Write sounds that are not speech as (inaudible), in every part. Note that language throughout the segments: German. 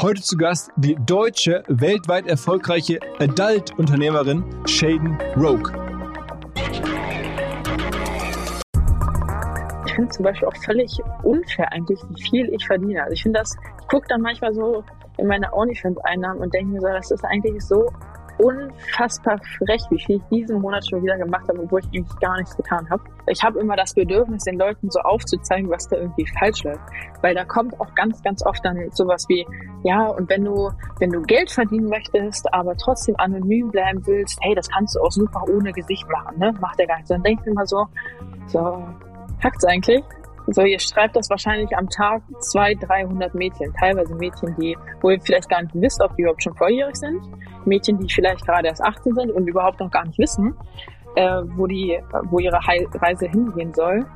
Heute zu Gast die deutsche, weltweit erfolgreiche Adult-Unternehmerin Shaden Rogue. Ich finde zum Beispiel auch völlig unfair eigentlich, wie viel ich verdiene. Also ich finde das, ich gucke dann manchmal so in meine OnlyFans-Einnahmen und denke mir so, das ist eigentlich so unfassbar frech, wie viel ich diesen Monat schon wieder gemacht habe, obwohl ich eigentlich gar nichts getan habe. Ich habe immer das Bedürfnis, den Leuten so aufzuzeigen, was da irgendwie falsch läuft. Weil da kommt auch ganz, ganz oft dann sowas wie, ja, und wenn du, wenn du Geld verdienen möchtest, aber trotzdem anonym bleiben willst, hey, das kannst du auch super ohne Gesicht machen, ne? Macht der gar nicht. Dann denke ich immer so, so, hackt's eigentlich? So, ihr schreibt das wahrscheinlich am Tag 200, 300 Mädchen, teilweise Mädchen, die, wo ihr vielleicht gar nicht wisst, ob die überhaupt schon volljährig sind, Mädchen, die vielleicht gerade erst 18 sind und überhaupt noch gar nicht wissen, äh, wo die, wo ihre Reise hingehen soll.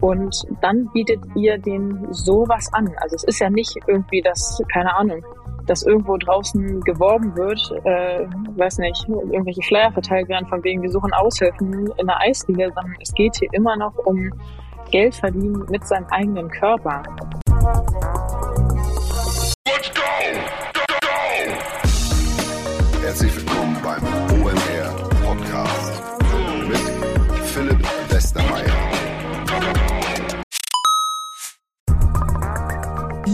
Und dann bietet ihr denen sowas an. Also es ist ja nicht irgendwie das, keine Ahnung, dass irgendwo draußen geworben wird, äh, weiß nicht, irgendwelche Flyer verteilt werden von wegen, wir suchen Aushilfen in der Eisliga, sondern es geht hier immer noch um Geld verdienen mit seinem eigenen Körper. Let's go! Go, go! Herzlich willkommen beim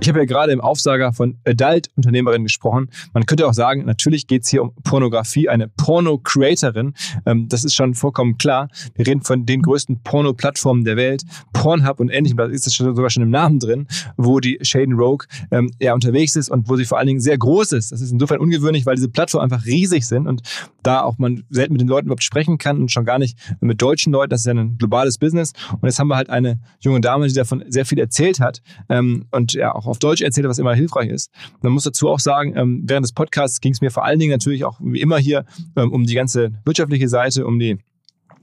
Ich habe ja gerade im Aufsager von Adult-Unternehmerin gesprochen. Man könnte auch sagen, natürlich geht es hier um Pornografie, eine Porno-Creatorin. Ähm, das ist schon vollkommen klar. Wir reden von den größten Porno-Plattformen der Welt, Pornhub und ähnlichem. Da ist es sogar schon im Namen drin, wo die Shaden Rogue ähm, ja unterwegs ist und wo sie vor allen Dingen sehr groß ist. Das ist insofern ungewöhnlich, weil diese Plattformen einfach riesig sind und da auch man selten mit den Leuten überhaupt sprechen kann und schon gar nicht mit deutschen Leuten. Das ist ja ein globales Business. Und jetzt haben wir halt eine junge Dame, die davon sehr viel erzählt hat ähm, und ja auch auf Deutsch erzähle, was immer hilfreich ist. Man muss dazu auch sagen, ähm, während des Podcasts ging es mir vor allen Dingen natürlich auch wie immer hier ähm, um die ganze wirtschaftliche Seite, um die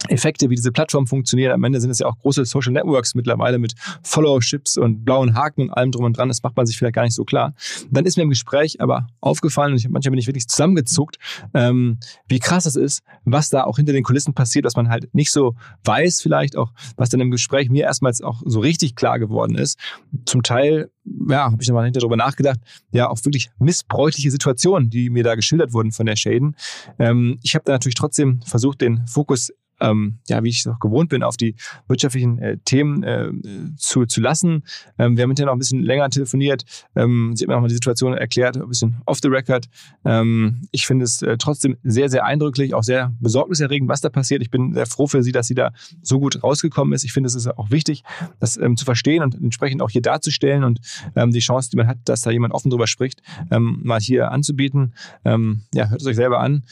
Effekte, wie diese Plattform funktioniert. Am Ende sind es ja auch große Social Networks mittlerweile mit Followerships und blauen Haken und allem drum und dran. Das macht man sich vielleicht gar nicht so klar. Dann ist mir im Gespräch aber aufgefallen, und ich, manchmal bin ich wirklich zusammengezuckt, ähm, wie krass es ist, was da auch hinter den Kulissen passiert, was man halt nicht so weiß vielleicht auch, was dann im Gespräch mir erstmals auch so richtig klar geworden ist. Zum Teil ja, habe ich nochmal hinter darüber nachgedacht, ja, auch wirklich missbräuchliche Situationen, die mir da geschildert wurden von der Shaden. Ähm, ich habe da natürlich trotzdem versucht, den Fokus ähm, ja, wie ich es auch gewohnt bin, auf die wirtschaftlichen äh, Themen äh, zu, zu lassen. Ähm, wir haben hinterher noch ein bisschen länger telefoniert. Ähm, sie hat mir auch mal die Situation erklärt, ein bisschen off the record. Ähm, ich finde es äh, trotzdem sehr, sehr eindrücklich, auch sehr besorgniserregend, was da passiert. Ich bin sehr froh für sie, dass sie da so gut rausgekommen ist. Ich finde, es ist auch wichtig, das ähm, zu verstehen und entsprechend auch hier darzustellen und ähm, die Chance, die man hat, dass da jemand offen drüber spricht, mal hier anzubieten. Ja, hört es euch selber an.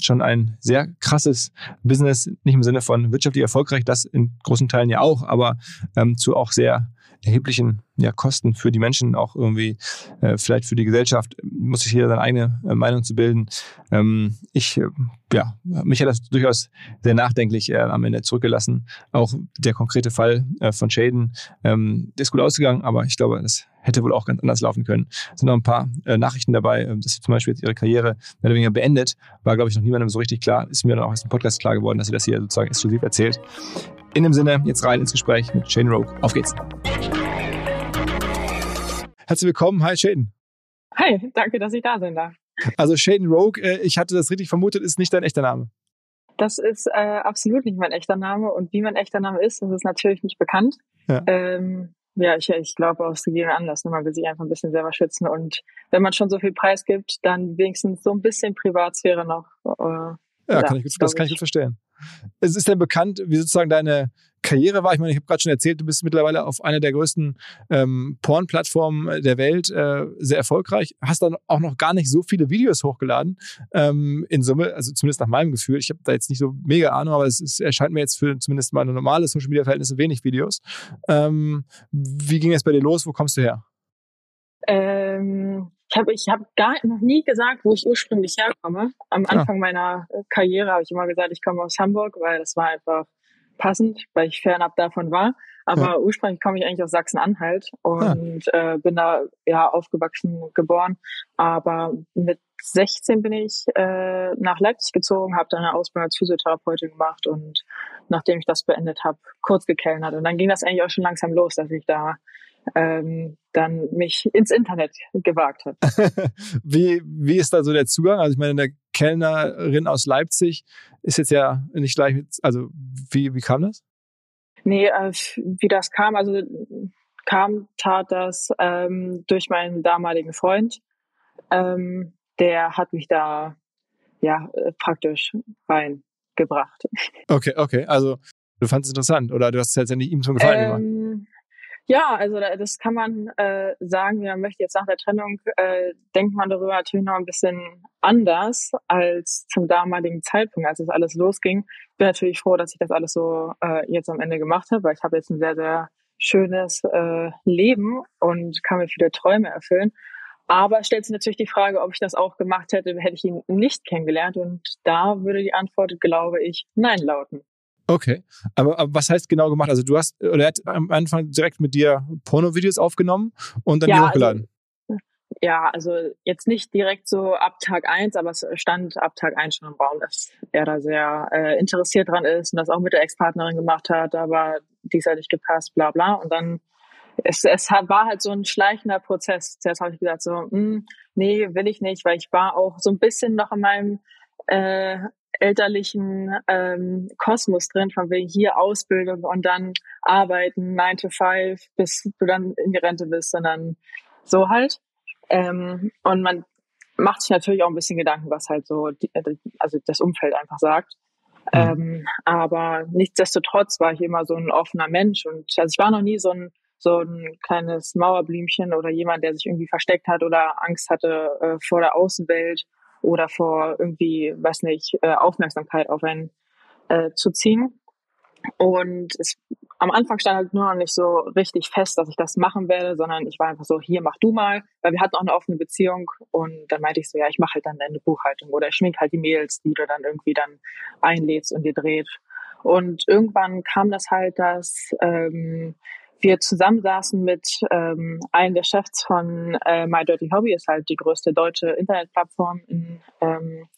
Schon ein sehr krasses Business, nicht im Sinne von wirtschaftlich erfolgreich, das in großen Teilen ja auch, aber ähm, zu auch sehr erheblichen ja, Kosten für die Menschen, auch irgendwie äh, vielleicht für die Gesellschaft, muss sich jeder seine eigene äh, Meinung zu bilden. Ähm, ich, äh, ja, mich hat das durchaus sehr nachdenklich äh, am Ende zurückgelassen. Auch der konkrete Fall äh, von Shaden ähm, ist gut ausgegangen, aber ich glaube, das hätte wohl auch ganz anders laufen können. Es sind noch ein paar äh, Nachrichten dabei, dass sie zum Beispiel jetzt ihre Karriere mehr oder weniger beendet. War, glaube ich, noch niemandem so richtig klar. Ist mir dann auch aus dem Podcast klar geworden, dass sie das hier sozusagen exklusiv erzählt. In dem Sinne, jetzt rein ins Gespräch mit Shane Rogue. Auf geht's. Herzlich willkommen. Hi, Shaden. Hi, danke, dass ich da sein darf. Also Shaden Rogue, äh, ich hatte das richtig vermutet, ist nicht dein echter Name. Das ist äh, absolut nicht mein echter Name und wie mein echter Name ist, das ist natürlich nicht bekannt. Ja. Ähm, ja, ich, ich glaube aus gegebenen Anlass. Ne? Man will sich einfach ein bisschen selber schützen. Und wenn man schon so viel Preis gibt, dann wenigstens so ein bisschen Privatsphäre noch. Äh, ja, ja, kann ich, das kann ich gut verstehen. Es ist denn bekannt, wie sozusagen deine Karriere war. Ich meine, ich habe gerade schon erzählt, du bist mittlerweile auf einer der größten ähm, Porn-Plattformen der Welt äh, sehr erfolgreich. Hast dann auch noch gar nicht so viele Videos hochgeladen ähm, in Summe, also zumindest nach meinem Gefühl. Ich habe da jetzt nicht so mega Ahnung, aber es ist, erscheint mir jetzt für zumindest meine normale Social-Media-Verhältnisse wenig Videos. Ähm, wie ging es bei dir los? Wo kommst du her? Ähm, ich habe ich hab gar noch nie gesagt, wo ich ursprünglich herkomme. Am. Anfang ja. meiner Karriere habe ich immer gesagt, ich komme aus Hamburg, weil das war einfach passend, weil ich fernab davon war. Aber ja. ursprünglich komme ich eigentlich aus Sachsen-Anhalt und ja. äh, bin da ja aufgewachsen, geboren. Aber mit 16 bin ich äh, nach Leipzig gezogen, habe dann eine Ausbildung als Physiotherapeutin gemacht und nachdem ich das beendet habe, kurz gekellnert. Und dann ging das eigentlich auch schon langsam los, dass ich da ähm, dann mich ins Internet gewagt habe. (laughs) wie, wie ist da so der Zugang? Also ich meine, eine Kellnerin aus Leipzig ist jetzt ja nicht gleich, mit, also wie, wie kam das? Nee, äh, wie das kam, also kam, tat das ähm, durch meinen damaligen Freund. Ähm, der hat mich da ja äh, praktisch reingebracht. Okay, okay. Also du fandest es interessant oder du hast es jetzt ja nicht ihm zum Gefallen ähm, gemacht? Ja, also das kann man äh, sagen. Man möchte jetzt nach der Trennung, äh, denkt man darüber natürlich noch ein bisschen anders als zum damaligen Zeitpunkt, als es alles losging. Bin natürlich froh, dass ich das alles so äh, jetzt am Ende gemacht habe, weil ich habe jetzt ein sehr, sehr schönes äh, Leben und kann mir viele Träume erfüllen. Aber stellt sich natürlich die Frage, ob ich das auch gemacht hätte, hätte ich ihn nicht kennengelernt. Und da würde die Antwort, glaube ich, nein lauten. Okay, aber, aber, was heißt genau gemacht? Also du hast, oder er hat am Anfang direkt mit dir Porno-Videos aufgenommen und dann ja, die hochgeladen? Also, ja, also jetzt nicht direkt so ab Tag eins, aber es stand ab Tag eins schon im Raum, dass er da sehr äh, interessiert dran ist und das auch mit der Ex-Partnerin gemacht hat, aber dies hat nicht gepasst, bla bla. Und dann, es, es hat, war halt so ein schleichender Prozess. Zuerst habe ich gesagt, so, hm, nee, will ich nicht, weil ich war auch so ein bisschen noch in meinem äh, elterlichen ähm, Kosmos drin, von wegen hier Ausbildung und dann arbeiten, 9 to 5, bis du dann in die Rente bist, sondern so halt. Ähm, und man macht sich natürlich auch ein bisschen Gedanken, was halt so, die, also das Umfeld einfach sagt. Mhm. Ähm, aber nichtsdestotrotz war ich immer so ein offener Mensch und also ich war noch nie so ein so ein kleines Mauerblümchen oder jemand, der sich irgendwie versteckt hat oder Angst hatte äh, vor der Außenwelt oder vor irgendwie, weiß nicht, äh, Aufmerksamkeit auf einen äh, zu ziehen. Und es, am Anfang stand halt nur noch nicht so richtig fest, dass ich das machen werde, sondern ich war einfach so, hier mach du mal, weil wir hatten auch eine offene Beziehung und dann meinte ich so, ja, ich mache halt dann deine Buchhaltung oder ich schmink halt die Mails, die du dann irgendwie dann einlädst und dir dreht. Und irgendwann kam das halt, dass ähm, wir zusammensaßen mit ähm, einem der Chefs von äh, My Dirty Hobby, ist halt die größte deutsche Internetplattform in, ähm,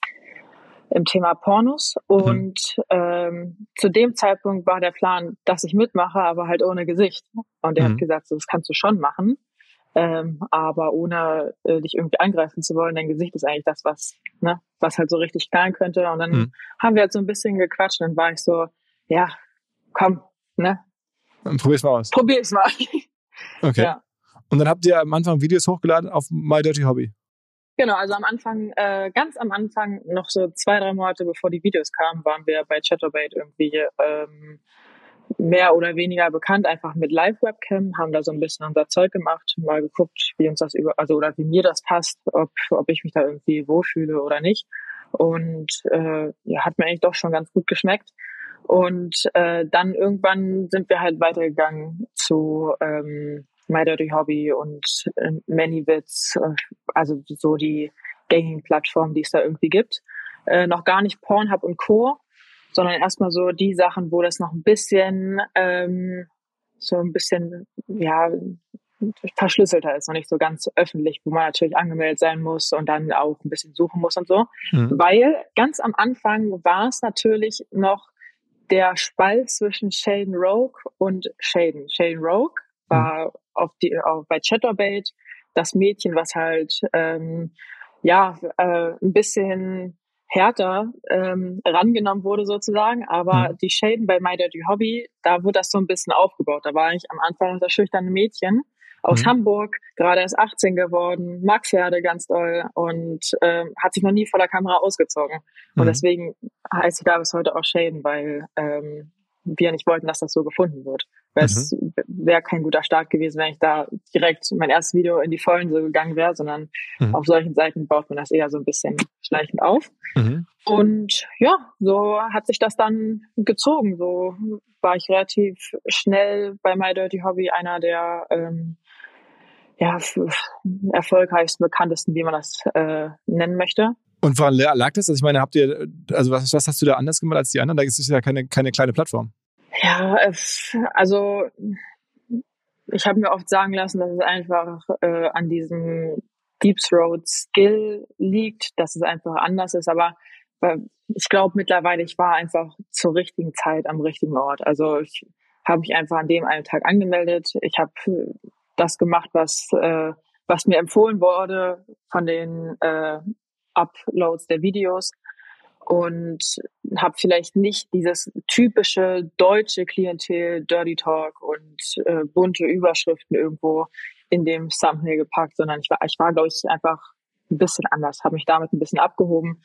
im Thema Pornos. Mhm. Und ähm, zu dem Zeitpunkt war der Plan, dass ich mitmache, aber halt ohne Gesicht. Und er mhm. hat gesagt, so, das kannst du schon machen, ähm, aber ohne äh, dich irgendwie angreifen zu wollen. Dein Gesicht ist eigentlich das, was, ne, was halt so richtig knallen könnte. Und dann mhm. haben wir halt so ein bisschen gequatscht und dann war ich so, ja, komm, ne, Probier's mal aus. Probier's mal. (laughs) Okay. Ja. Und dann habt ihr am Anfang Videos hochgeladen auf My Dirty Hobby. Genau, also am Anfang, äh, ganz am Anfang, noch so zwei, drei Monate bevor die Videos kamen, waren wir bei Chatterbait irgendwie ähm, mehr oder weniger bekannt, einfach mit Live-Webcam, haben da so ein bisschen unser Zeug gemacht, mal geguckt, wie uns das über, also oder wie mir das passt, ob, ob ich mich da irgendwie wohlfühle oder nicht. Und äh, ja, hat mir eigentlich doch schon ganz gut geschmeckt. Und äh, dann irgendwann sind wir halt weitergegangen zu ähm, My Dirty Hobby und äh, ManyVids, äh, also so die gängigen Plattformen, die es da irgendwie gibt. Äh, noch gar nicht Pornhub und Co., sondern erstmal so die Sachen, wo das noch ein bisschen ähm, so ein bisschen ja verschlüsselter ist, noch nicht so ganz öffentlich, wo man natürlich angemeldet sein muss und dann auch ein bisschen suchen muss und so. Mhm. Weil ganz am Anfang war es natürlich noch der Spalt zwischen Shaden Rogue und Shaden. Shaden Rogue war mhm. auf die, auf, bei Chatterbait das Mädchen, was halt ähm, ja äh, ein bisschen härter ähm, rangenommen wurde sozusagen. Aber mhm. die Shaden bei My Dirty Hobby, da wurde das so ein bisschen aufgebaut. Da war ich am Anfang das schüchterne Mädchen aus mhm. Hamburg, gerade erst 18 geworden, mag Pferde ganz doll und ähm, hat sich noch nie vor der Kamera ausgezogen. Mhm. Und deswegen heißt sie da bis heute auch Shaden, weil ähm, wir nicht wollten, dass das so gefunden wird. Weil mhm. es wäre kein guter Start gewesen, wenn ich da direkt mein erstes Video in die Vollen so gegangen wäre, sondern mhm. auf solchen Seiten baut man das eher so ein bisschen schleichend auf. Mhm. Und ja, so hat sich das dann gezogen. So war ich relativ schnell bei My Dirty Hobby einer der ähm, ja, erfolgreichsten, bekanntesten, wie man das äh, nennen möchte. Und woran lag das? Also ich meine, habt ihr, also was, was hast du da anders gemacht als die anderen? Da ist es ja keine, keine kleine Plattform. Ja, also ich habe mir oft sagen lassen, dass es einfach äh, an diesem Deep Throat Skill liegt, dass es einfach anders ist. Aber äh, ich glaube mittlerweile, ich war einfach zur richtigen Zeit am richtigen Ort. Also ich habe mich einfach an dem einen Tag angemeldet. Ich habe das gemacht, was, äh, was mir empfohlen wurde von den äh, Uploads der Videos und habe vielleicht nicht dieses typische deutsche Klientel Dirty Talk und äh, bunte Überschriften irgendwo in dem Thumbnail gepackt, sondern ich war, ich war glaube ich einfach ein bisschen anders, habe mich damit ein bisschen abgehoben,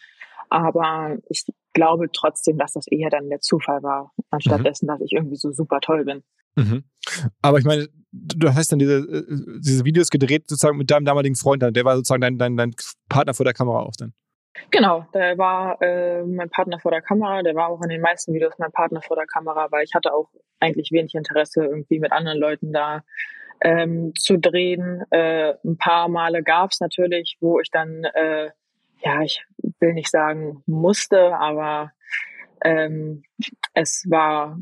aber ich glaube trotzdem, dass das eher dann der Zufall war, anstatt mhm. dessen, dass ich irgendwie so super toll bin. Mhm. Aber ich meine, du hast dann diese, äh, diese Videos gedreht sozusagen mit deinem damaligen Freund, der war sozusagen dein, dein, dein Partner vor der Kamera auch dann. Genau, der war äh, mein Partner vor der Kamera, der war auch in den meisten Videos mein Partner vor der Kamera, weil ich hatte auch eigentlich wenig Interesse, irgendwie mit anderen Leuten da ähm, zu drehen. Äh, ein paar Male gab es natürlich, wo ich dann, äh, ja, ich will nicht sagen musste, aber ähm, es war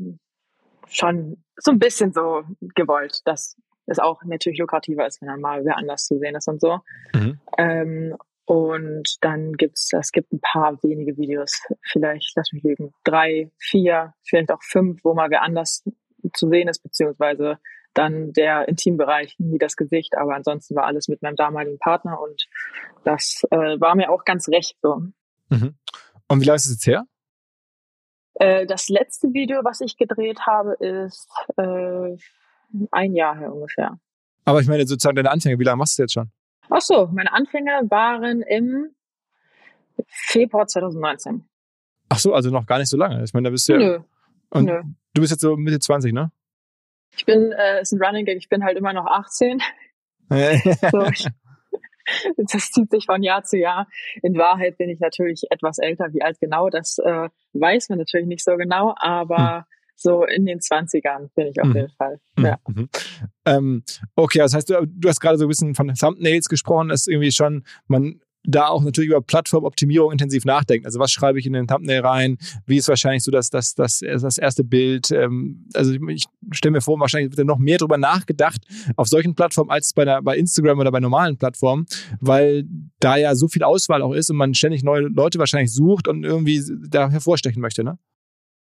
schon so ein bisschen so gewollt, dass es auch natürlich lukrativer ist, wenn dann mal wer anders zu sehen ist und so. Mhm. Ähm, und dann gibt's, es gibt ein paar wenige Videos, vielleicht, lass mich lügen, drei, vier, vielleicht auch fünf, wo mal wer anders zu sehen ist, beziehungsweise dann der Intimbereich, nie das Gesicht, aber ansonsten war alles mit meinem damaligen Partner und das äh, war mir auch ganz recht so. Mhm. Und wie lange ist es jetzt her? Äh, das letzte Video, was ich gedreht habe, ist äh, ein Jahr her ungefähr. Aber ich meine sozusagen deine Anfänge, wie lange machst du jetzt schon? Ach so, meine Anfänge waren im Februar 2019. Ach so, also noch gar nicht so lange. Ich meine, da bist du ja. Nö. Und Nö. du bist jetzt so Mitte 20, ne? Ich bin, äh, ist ein Running Gag, ich bin halt immer noch 18. (laughs) so, ich, (laughs) das zieht sich von Jahr zu Jahr. In Wahrheit bin ich natürlich etwas älter. Wie alt genau, das äh, weiß man natürlich nicht so genau, aber hm. so in den 20ern bin ich auf hm. jeden Fall. Hm. Ja. Mhm. Ähm, okay, das heißt, du, du hast gerade so ein bisschen von Thumbnails gesprochen, dass irgendwie schon man da auch natürlich über Plattformoptimierung intensiv nachdenken. Also was schreibe ich in den Thumbnail rein? Wie ist wahrscheinlich so das, das, das, das erste Bild? Ähm, also ich stelle mir vor, wahrscheinlich wird da noch mehr drüber nachgedacht auf solchen Plattformen als bei, der, bei Instagram oder bei normalen Plattformen, weil da ja so viel Auswahl auch ist und man ständig neue Leute wahrscheinlich sucht und irgendwie da hervorstechen möchte, ne?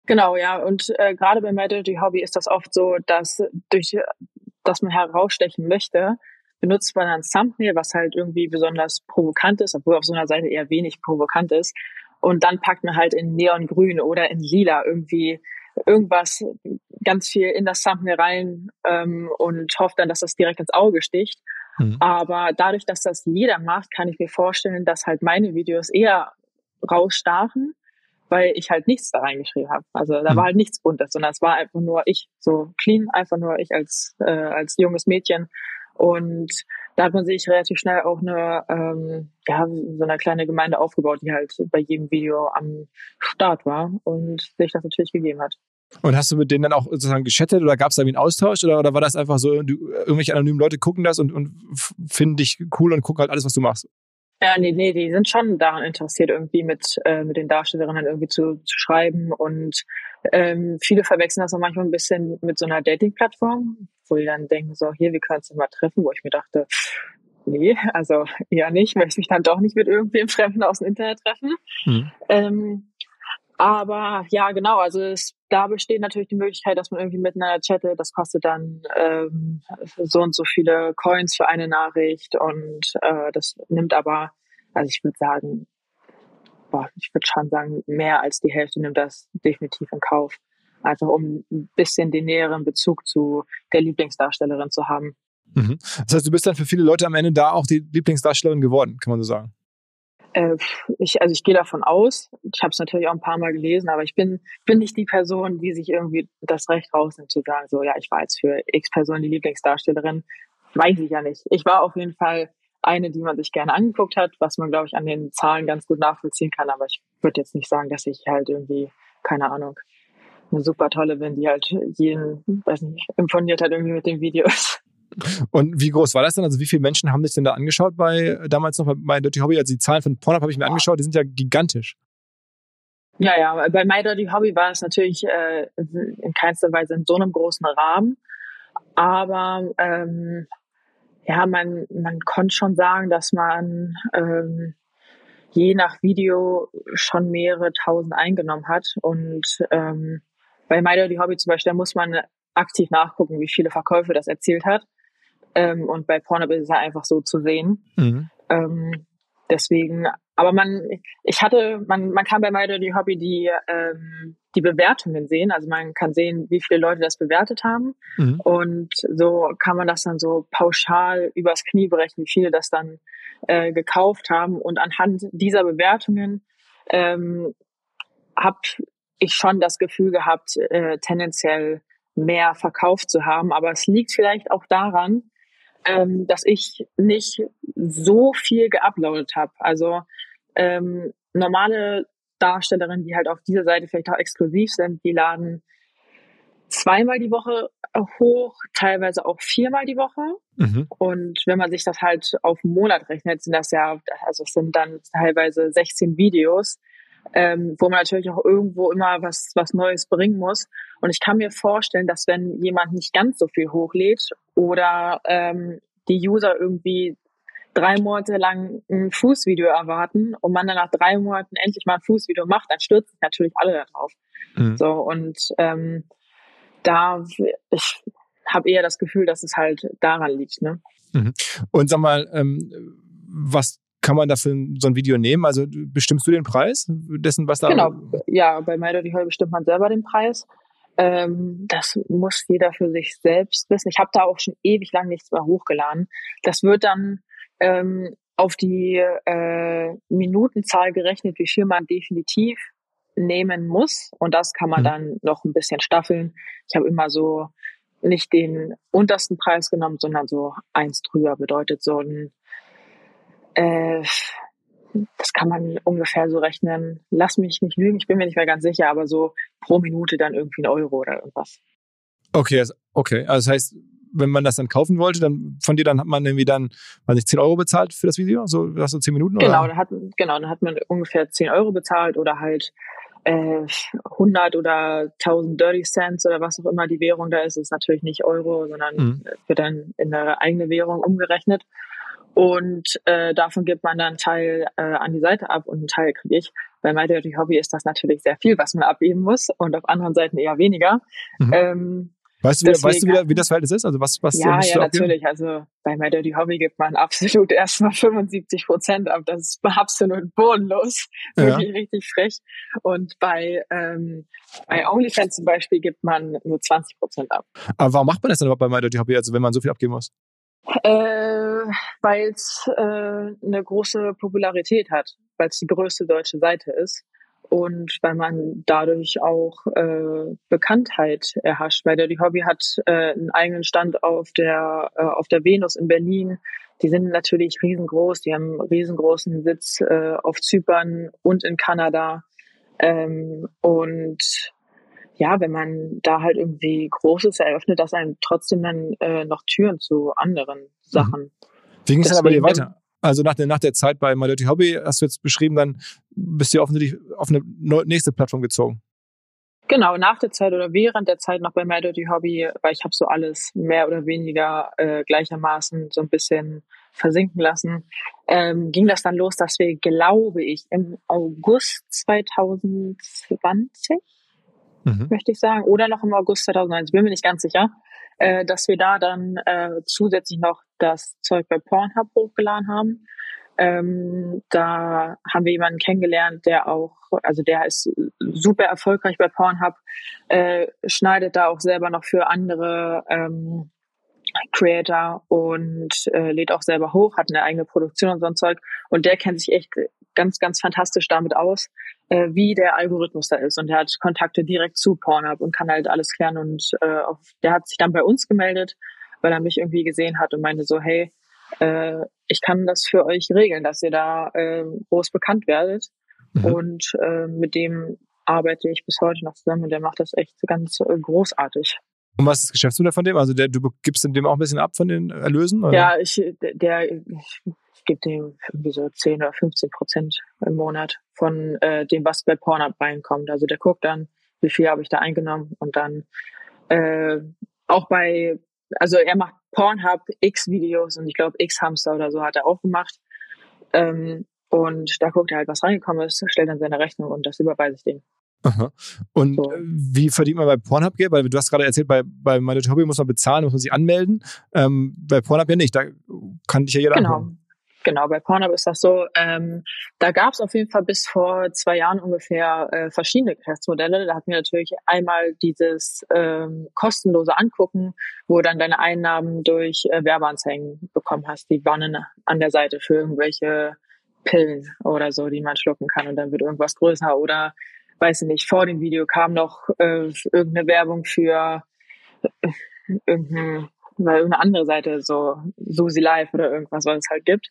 Genau, ja. Und äh, gerade bei Medalty Hobby ist das oft so, dass durch dass man herausstechen möchte, benutzt man ein Thumbnail, was halt irgendwie besonders provokant ist, obwohl auf so einer Seite eher wenig provokant ist. Und dann packt man halt in Neongrün oder in Lila irgendwie irgendwas ganz viel in das Thumbnail rein ähm, und hofft dann, dass das direkt ins Auge sticht. Mhm. Aber dadurch, dass das jeder macht, kann ich mir vorstellen, dass halt meine Videos eher rausstachen, weil ich halt nichts da reingeschrieben habe. Also da mhm. war halt nichts Buntes, sondern es war einfach nur ich, so clean, einfach nur ich als, äh, als junges Mädchen und da hat man sich relativ schnell auch eine, ähm, ja, so eine kleine Gemeinde aufgebaut, die halt bei jedem Video am Start war und sich das natürlich gegeben hat. Und hast du mit denen dann auch sozusagen geschattet oder gab es da irgendwie einen Austausch oder, oder war das einfach so, du, irgendwelche anonymen Leute gucken das und, und finden dich cool und gucken halt alles, was du machst? Ja, nee, nee, die sind schon daran interessiert, irgendwie mit, äh, mit den Darstellerinnen irgendwie zu, zu schreiben. Und ähm, viele verwechseln das auch manchmal ein bisschen mit so einer Dating-Plattform, wo die dann denken, so, hier, wir können uns mal treffen, wo ich mir dachte, nee, also eher nicht, möchte mich dann doch nicht mit irgendwem Fremden aus dem Internet treffen. Mhm. Ähm, aber ja, genau, also es, da besteht natürlich die Möglichkeit, dass man irgendwie miteinander chattet. Das kostet dann ähm, so und so viele Coins für eine Nachricht und äh, das nimmt aber, also ich würde sagen, boah, ich würde schon sagen, mehr als die Hälfte nimmt das definitiv in Kauf. Einfach um ein bisschen den näheren Bezug zu der Lieblingsdarstellerin zu haben. Mhm. Das heißt, du bist dann für viele Leute am Ende da auch die Lieblingsdarstellerin geworden, kann man so sagen. Äh, ich, also ich gehe davon aus. Ich habe es natürlich auch ein paar Mal gelesen, aber ich bin, bin nicht die Person, die sich irgendwie das Recht rausnimmt zu sagen, so ja, ich war jetzt für X Person die Lieblingsdarstellerin. Weiß ich ja nicht. Ich war auf jeden Fall eine, die man sich gerne angeguckt hat, was man, glaube ich, an den Zahlen ganz gut nachvollziehen kann. Aber ich würde jetzt nicht sagen, dass ich halt irgendwie, keine Ahnung, eine super tolle bin, die halt jeden, weiß nicht, imponiert hat irgendwie mit den Videos. (laughs) Und wie groß war das denn? Also wie viele Menschen haben sich denn da angeschaut bei damals noch bei Dirty Hobby? Also die Zahlen von Pornhub habe ich mir angeschaut, die sind ja gigantisch. Ja, ja, bei My Dirty Hobby war es natürlich äh, in keinster Weise in so einem großen Rahmen. Aber ähm, ja, man, man konnte schon sagen, dass man ähm, je nach Video schon mehrere tausend eingenommen hat. Und ähm, bei My Dirty Hobby zum Beispiel muss man aktiv nachgucken, wie viele Verkäufe das erzielt hat. Ähm, und bei Pornhub ist es ja einfach so zu sehen. Mhm. Ähm, deswegen, aber man, ich hatte, man, man kann bei My Dirty Hobby die, ähm, die Bewertungen sehen. Also man kann sehen, wie viele Leute das bewertet haben. Mhm. Und so kann man das dann so pauschal übers Knie berechnen, wie viele das dann äh, gekauft haben. Und anhand dieser Bewertungen ähm, habe ich schon das Gefühl gehabt, äh, tendenziell mehr verkauft zu haben. Aber es liegt vielleicht auch daran, ähm, dass ich nicht so viel geuploadet habe. Also ähm, normale Darstellerinnen, die halt auf dieser Seite vielleicht auch exklusiv sind, die laden zweimal die Woche hoch, teilweise auch viermal die Woche. Mhm. Und wenn man sich das halt auf einen Monat rechnet, sind das ja, also es sind dann teilweise 16 Videos ähm, wo man natürlich auch irgendwo immer was, was Neues bringen muss. Und ich kann mir vorstellen, dass wenn jemand nicht ganz so viel hochlädt oder ähm, die User irgendwie drei Monate lang ein Fußvideo erwarten und man dann nach drei Monaten endlich mal ein Fußvideo macht, dann stürzen sich natürlich alle darauf. Mhm. So und ähm, da ich habe eher das Gefühl, dass es halt daran liegt. Ne? Mhm. Und sag mal, ähm, was kann man dafür so ein Video nehmen? Also bestimmst du den Preis dessen, was da? Genau, ja, bei My Dirty Hall bestimmt man selber den Preis. Ähm, das muss jeder für sich selbst wissen. Ich habe da auch schon ewig lang nichts mehr hochgeladen. Das wird dann ähm, auf die äh, Minutenzahl gerechnet, wie viel man definitiv nehmen muss. Und das kann man mhm. dann noch ein bisschen staffeln. Ich habe immer so nicht den untersten Preis genommen, sondern so eins drüber bedeutet so ein äh, das kann man ungefähr so rechnen. Lass mich nicht lügen, ich bin mir nicht mehr ganz sicher, aber so pro Minute dann irgendwie ein Euro oder irgendwas. Okay, also, okay. Also das heißt, wenn man das dann kaufen wollte, dann von dir dann hat man irgendwie dann, weiß nicht, 10 Euro bezahlt für das Video? So, hast du 10 Minuten? Genau, oder? dann hat, genau, dann hat man ungefähr 10 Euro bezahlt oder halt äh, 100 oder 1000 Dirty Cents oder was auch immer die Währung da ist. Das ist natürlich nicht Euro, sondern mhm. wird dann in eine eigene Währung umgerechnet. Und äh, davon gibt man dann einen Teil äh, an die Seite ab und einen Teil kriege ich. Bei My Dirty Hobby ist das natürlich sehr viel, was man abgeben muss und auf anderen Seiten eher weniger. Mhm. Ähm, weißt du, wie, deswegen, weißt du wie, wie, das Verhältnis ist? Also was, was ja, ja, natürlich. Also bei My Dirty Hobby gibt man absolut (laughs) erstmal 75 Prozent ab. Das ist absolut bodenlos. Ja. Wirklich richtig frech. Und bei, ähm, bei OnlyFans zum Beispiel gibt man nur 20 Prozent ab. Aber warum macht man das dann überhaupt bei My Dirty Hobby, also wenn man so viel abgeben muss? Äh, weil es äh, eine große Popularität hat, weil es die größte deutsche Seite ist und weil man dadurch auch äh, Bekanntheit erhascht. Weil der die Hobby hat äh, einen eigenen Stand auf der äh, auf der Venus in Berlin. die sind natürlich riesengroß, die haben einen riesengroßen Sitz äh, auf Zypern und in Kanada. Ähm, und ja, wenn man da halt irgendwie Großes eröffnet, das einem trotzdem dann äh, noch Türen zu anderen Sachen. Mhm. Wie ging es dann bei dir weiter? Also nach der, nach der Zeit bei My Dirty Hobby, hast du jetzt beschrieben, dann bist du offensichtlich auf eine nächste Plattform gezogen. Genau, nach der Zeit oder während der Zeit noch bei My Dirty Hobby, weil ich habe so alles mehr oder weniger äh, gleichermaßen so ein bisschen versinken lassen, ähm, ging das dann los, dass wir, glaube ich, im August 2020, mhm. möchte ich sagen, oder noch im August 2019, bin mir nicht ganz sicher, äh, dass wir da dann äh, zusätzlich noch das Zeug bei Pornhub hochgeladen haben. Ähm, da haben wir jemanden kennengelernt, der auch, also der ist super erfolgreich bei Pornhub, äh, schneidet da auch selber noch für andere ähm, Creator und äh, lädt auch selber hoch, hat eine eigene Produktion und so ein Zeug. Und der kennt sich echt ganz, ganz fantastisch damit aus, äh, wie der Algorithmus da ist. Und der hat Kontakte direkt zu Pornhub und kann halt alles klären. Und äh, auf, der hat sich dann bei uns gemeldet, weil er mich irgendwie gesehen hat und meinte so, hey, äh, ich kann das für euch regeln, dass ihr da äh, groß bekannt werdet. Mhm. Und äh, mit dem arbeite ich bis heute noch zusammen und der macht das echt ganz äh, großartig. Und was ist das Geschäftsmodell von dem? Also der, du gibst dem auch ein bisschen ab von den Erlösen? Oder? Ja, ich, der, ich gebe dem irgendwie so 10 oder 15 Prozent im Monat von äh, dem, was bei Pornhub reinkommt. Also der guckt dann, wie viel habe ich da eingenommen und dann äh, auch bei, also er macht Pornhub X Videos und ich glaube X Hamster oder so hat er auch gemacht. Ähm, und da guckt er halt, was reingekommen ist, stellt dann seine Rechnung und das überweise ich dem. Aha. Und so. wie verdient man bei Pornhub Geld? Weil du hast gerade erzählt, bei, bei My Hobby muss man bezahlen, muss man sich anmelden. Ähm, bei Pornhub ja nicht, da kann dich ja jeder Genau. Anmelden. Genau, bei Pornhub ist das so. Ähm, da gab es auf jeden Fall bis vor zwei Jahren ungefähr äh, verschiedene Geschäftsmodelle. Da hatten wir natürlich einmal dieses ähm, kostenlose Angucken, wo du dann deine Einnahmen durch äh, Werbeanzeigen bekommen hast. Die waren an der Seite für irgendwelche Pillen oder so, die man schlucken kann und dann wird irgendwas größer oder weiß ich nicht, vor dem Video kam noch äh, irgendeine Werbung für äh, irgendeine, irgendeine andere Seite, so Susi Live oder irgendwas, was es halt gibt.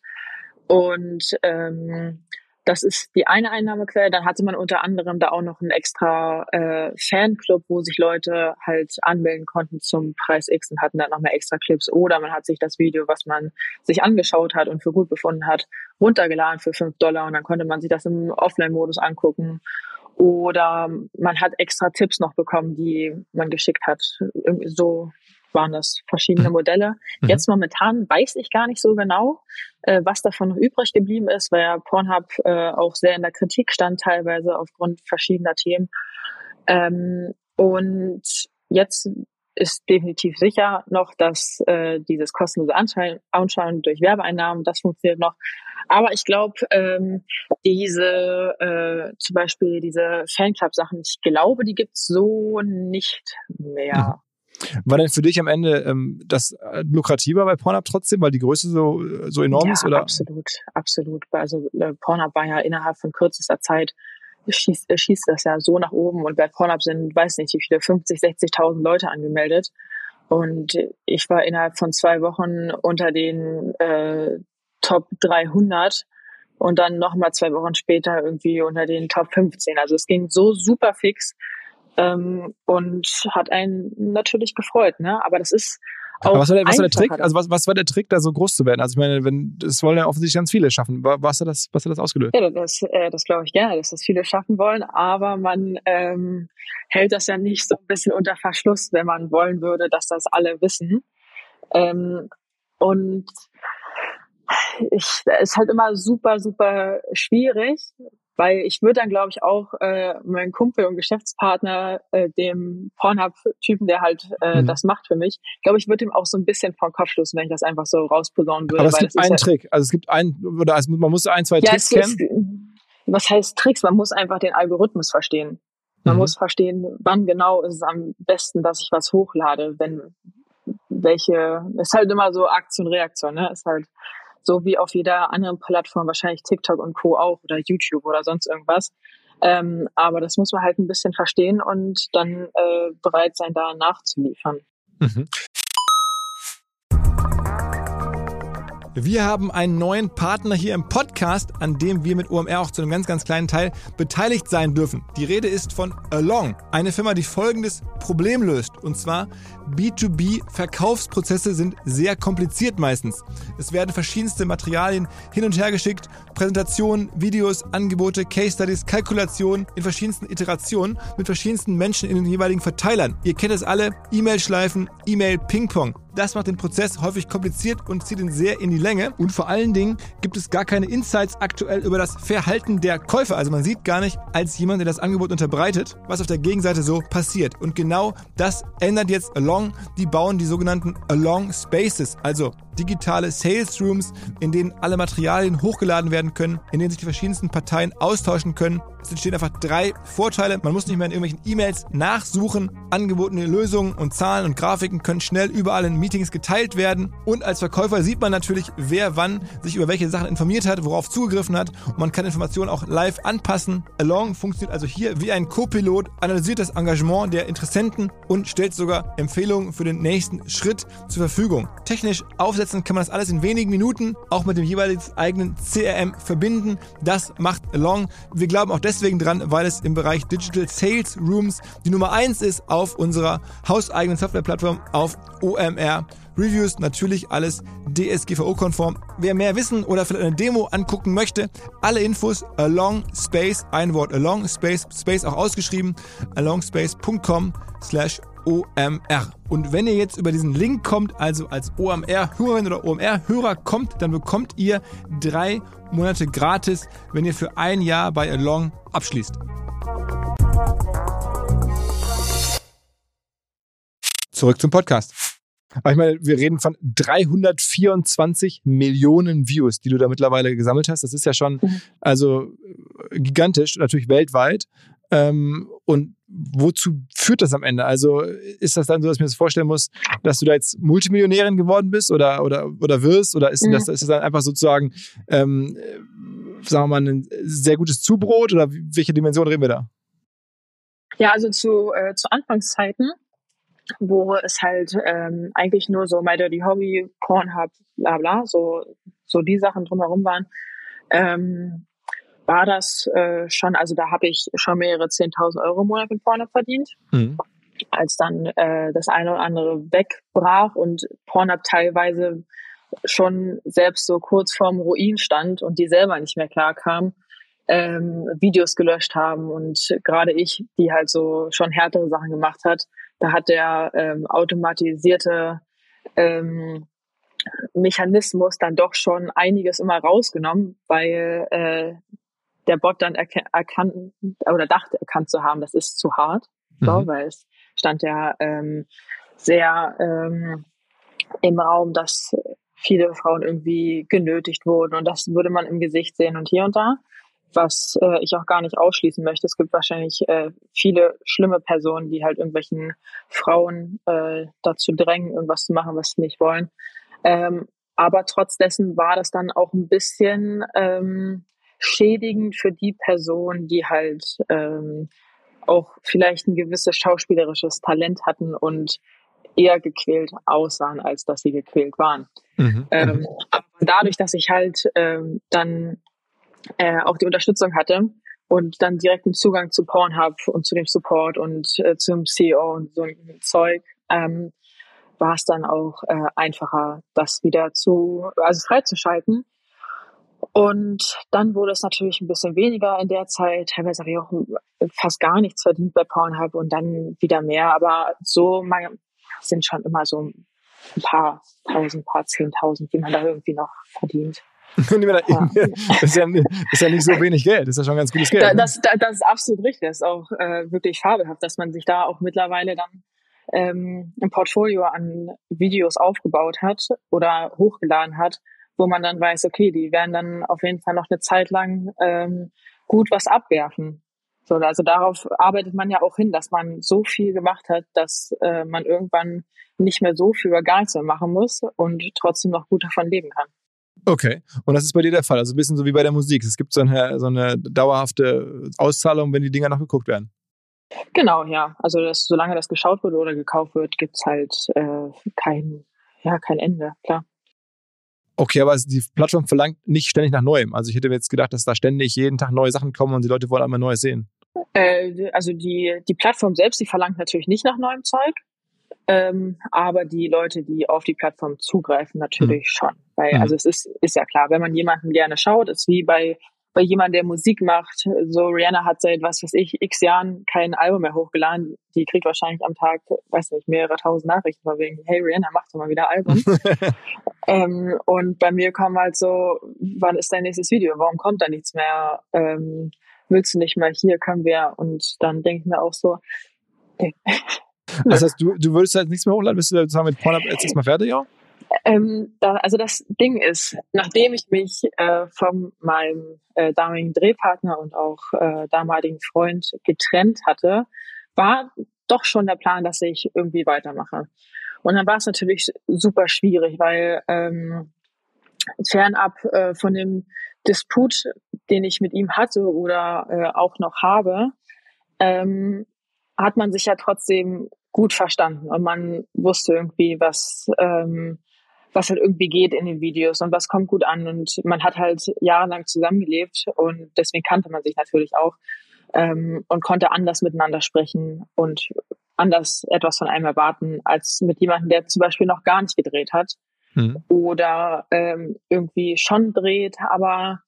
Und ähm, das ist die eine Einnahmequelle. Dann hatte man unter anderem da auch noch einen extra äh, Fanclub, wo sich Leute halt anmelden konnten zum Preis X und hatten dann noch mehr extra Clips. Oder man hat sich das Video, was man sich angeschaut hat und für gut befunden hat, runtergeladen für fünf Dollar und dann konnte man sich das im Offline-Modus angucken. Oder man hat extra Tipps noch bekommen, die man geschickt hat. Irgendwie so waren das verschiedene mhm. Modelle. Mhm. Jetzt momentan weiß ich gar nicht so genau, äh, was davon noch übrig geblieben ist, weil ja Pornhub äh, auch sehr in der Kritik stand, teilweise aufgrund verschiedener Themen. Ähm, und jetzt ist definitiv sicher noch, dass äh, dieses kostenlose Anschauen, Anschauen durch Werbeeinnahmen, das funktioniert noch. Aber ich glaube, ähm, diese äh, zum Beispiel diese Fanclub-Sachen, ich glaube, die gibt's so nicht mehr. War denn für dich am Ende ähm, das äh, lukrativer bei Pornhub trotzdem, weil die Größe so, so enorm ja, ist? Oder? Absolut, absolut. Also äh, Pornhub war ja innerhalb von kürzester Zeit schießt, schießt das ja so nach oben und bei Pornhub sind, weiß nicht, wie viele, 50, 60.000 Leute angemeldet. Und ich war innerhalb von zwei Wochen unter den äh, Top 300 und dann nochmal zwei Wochen später irgendwie unter den Top 15. Also es ging so super fix ähm, und hat einen natürlich gefreut. Ne? Aber das ist auch was war der, was war der Trick? Also was, was war der Trick, da so groß zu werden? Also ich meine, wenn das wollen ja offensichtlich ganz viele schaffen. Was hat das, was hat das ausgelöst? Ja, das, äh, das glaube ich gerne, dass das viele schaffen wollen. Aber man ähm, hält das ja nicht so ein bisschen unter Verschluss, wenn man wollen würde, dass das alle wissen. Ähm, und ich, ist halt immer super, super schwierig, weil ich würde dann, glaube ich, auch äh, meinen Kumpel und Geschäftspartner, äh, dem Pornhub-Typen, der halt äh, mhm. das macht für mich, glaube ich, würde ihm auch so ein bisschen vom Kopf stoßen, wenn ich das einfach so rausposaunen würde. Aber es gibt einen Trick. Also es gibt einen, oder also man muss ein, zwei ja, Tricks kennen. Ist, was heißt Tricks? Man muss einfach den Algorithmus verstehen. Man mhm. muss verstehen, wann genau ist es am besten, dass ich was hochlade, wenn welche, ist halt immer so Aktion, Reaktion, ne? Ist halt so wie auf jeder anderen Plattform, wahrscheinlich TikTok und Co. auch oder YouTube oder sonst irgendwas. Ähm, aber das muss man halt ein bisschen verstehen und dann äh, bereit sein, da nachzuliefern. Mhm. Wir haben einen neuen Partner hier im Podcast, an dem wir mit OMR auch zu einem ganz, ganz kleinen Teil beteiligt sein dürfen. Die Rede ist von Along, eine Firma, die folgendes Problem löst. Und zwar B2B-Verkaufsprozesse sind sehr kompliziert meistens. Es werden verschiedenste Materialien hin und her geschickt, Präsentationen, Videos, Angebote, Case Studies, Kalkulationen in verschiedensten Iterationen mit verschiedensten Menschen in den jeweiligen Verteilern. Ihr kennt es alle, E-Mail-Schleifen, E-Mail-Ping-Pong. Das macht den Prozess häufig kompliziert und zieht ihn sehr in die Länge. Und vor allen Dingen gibt es gar keine Insights aktuell über das Verhalten der Käufer. Also man sieht gar nicht als jemand, der das Angebot unterbreitet, was auf der Gegenseite so passiert. Und genau das ändert jetzt Along. Die bauen die sogenannten Along Spaces, also digitale Sales Rooms, in denen alle Materialien hochgeladen werden können, in denen sich die verschiedensten Parteien austauschen können. Es entstehen einfach drei Vorteile. Man muss nicht mehr in irgendwelchen E-Mails nachsuchen. Angebotene Lösungen und Zahlen und Grafiken können schnell überall in Meetings geteilt werden. Und als Verkäufer sieht man natürlich, wer wann sich über welche Sachen informiert hat, worauf zugegriffen hat. Und man kann Informationen auch live anpassen. Along funktioniert also hier wie ein Co-Pilot, analysiert das Engagement der Interessenten und stellt sogar Empfehlungen für den nächsten Schritt zur Verfügung. Technisch aufsetzen kann man das alles in wenigen Minuten, auch mit dem jeweiligen eigenen CRM verbinden. Das macht Along. Wir glauben auch deswegen dran, weil es im Bereich Digital Sales Rooms die Nummer eins ist auf unserer hauseigenen Softwareplattform auf OMR. Reviews natürlich alles DSGVO-konform. Wer mehr wissen oder vielleicht eine Demo angucken möchte, alle Infos along space, ein Wort along space, space auch ausgeschrieben, alongspace.com slash OMR. Und wenn ihr jetzt über diesen Link kommt, also als OMR-Hörerin oder OMR-Hörer kommt, dann bekommt ihr drei Monate gratis, wenn ihr für ein Jahr bei Along abschließt. Zurück zum Podcast. Aber ich meine, wir reden von 324 Millionen Views, die du da mittlerweile gesammelt hast. Das ist ja schon, mhm. also gigantisch, natürlich weltweit. Ähm, und wozu führt das am Ende? Also ist das dann so, dass ich mir das vorstellen muss, dass du da jetzt Multimillionärin geworden bist oder, oder, oder wirst? Oder ist, mhm. das, ist das dann einfach sozusagen, ähm, sagen wir mal, ein sehr gutes Zubrot oder welche Dimension reden wir da? Ja, also zu, äh, zu Anfangszeiten, wo es halt ähm, eigentlich nur so My Dirty Hobby, Pornhub, bla bla, so, so die Sachen drumherum waren, ähm, war das äh, schon, also da habe ich schon mehrere 10.000 Euro im Monat mit Pornhub verdient. Mhm. Als dann äh, das eine oder andere wegbrach und Pornhub teilweise schon selbst so kurz vorm Ruin stand und die selber nicht mehr klar kam, ähm, Videos gelöscht haben und gerade ich, die halt so schon härtere Sachen gemacht hat, da hat der ähm, automatisierte ähm, Mechanismus dann doch schon einiges immer rausgenommen, weil äh, der Bot dann erkannt oder dachte erkannt zu haben, das ist zu hart, so, mhm. weil es stand ja ähm, sehr ähm, im Raum, dass viele Frauen irgendwie genötigt wurden und das würde man im Gesicht sehen und hier und da, was äh, ich auch gar nicht ausschließen möchte. Es gibt wahrscheinlich äh, viele schlimme Personen, die halt irgendwelchen Frauen äh, dazu drängen, irgendwas zu machen, was sie nicht wollen. Ähm, aber trotz dessen war das dann auch ein bisschen ähm, schädigend für die Person, die halt ähm, auch vielleicht ein gewisses schauspielerisches Talent hatten und eher gequält aussahen, als dass sie gequält waren. Mhm. Ähm, aber dadurch, dass ich halt ähm, dann äh, auch die Unterstützung hatte und dann direkten Zugang zu Pornhub und zu dem Support und äh, zum CEO und so ein Zeug, ähm, war es dann auch äh, einfacher, das wieder zu, also freizuschalten und dann wurde es natürlich ein bisschen weniger in der Zeit. Teilweise habe ich auch fast gar nichts verdient bei Pornhub und dann wieder mehr. Aber so man, sind schon immer so ein paar tausend, paar zehntausend, die man da irgendwie noch verdient. (laughs) Das, (laughs) ist ja, das ist ja nicht so wenig Geld, das ist ja schon ganz gutes Geld. Ne? das, das, das ist absolut richtig, das ist auch äh, wirklich fabelhaft, dass man sich da auch mittlerweile dann ähm, ein Portfolio an Videos aufgebaut hat oder hochgeladen hat, wo man dann weiß, okay, die werden dann auf jeden Fall noch eine Zeit lang ähm, gut was abwerfen. So, also darauf arbeitet man ja auch hin, dass man so viel gemacht hat, dass äh, man irgendwann nicht mehr so viel oder gar nichts mehr machen muss und trotzdem noch gut davon leben kann. Okay, und das ist bei dir der Fall, also ein bisschen so wie bei der Musik. Es gibt so eine, so eine dauerhafte Auszahlung, wenn die Dinger noch geguckt werden. Genau, ja. Also das, solange das geschaut wird oder gekauft wird, gibt's halt äh, kein, ja, kein Ende, klar. Okay, aber die Plattform verlangt nicht ständig nach Neuem. Also ich hätte mir jetzt gedacht, dass da ständig jeden Tag neue Sachen kommen und die Leute wollen einmal Neues sehen. Äh, also die, die Plattform selbst, die verlangt natürlich nicht nach neuem Zeug. Ähm, aber die Leute, die auf die Plattform zugreifen, natürlich mhm. schon. Weil, mhm. also es ist, ist ja klar, wenn man jemanden gerne schaut, ist wie bei, bei jemandem, der Musik macht. So Rihanna hat seit, was weiß ich, x Jahren kein Album mehr hochgeladen. Die kriegt wahrscheinlich am Tag, weiß nicht, mehrere tausend Nachrichten von wegen, hey Rihanna, mach doch mal wieder Album. (laughs) ähm, und bei mir kommen halt so, wann ist dein nächstes Video? Warum kommt da nichts mehr? Ähm, willst du nicht mal hier, können wir? Und dann denke ich mir auch so, okay. (laughs) Das heißt, du, du würdest halt nichts mehr hochladen, bist du sagen mit Pornhub jetzt erstmal fertig, ja? Ähm, da, also das Ding ist, nachdem ich mich äh, von meinem äh, damaligen Drehpartner und auch äh, damaligen Freund getrennt hatte, war doch schon der Plan, dass ich irgendwie weitermache. Und dann war es natürlich super schwierig, weil ähm, fernab äh, von dem Disput, den ich mit ihm hatte oder äh, auch noch habe, ähm, hat man sich ja trotzdem gut verstanden und man wusste irgendwie, was, ähm, was halt irgendwie geht in den Videos und was kommt gut an und man hat halt jahrelang zusammengelebt und deswegen kannte man sich natürlich auch ähm, und konnte anders miteinander sprechen und anders etwas von einem erwarten als mit jemandem, der zum Beispiel noch gar nicht gedreht hat mhm. oder ähm, irgendwie schon dreht, aber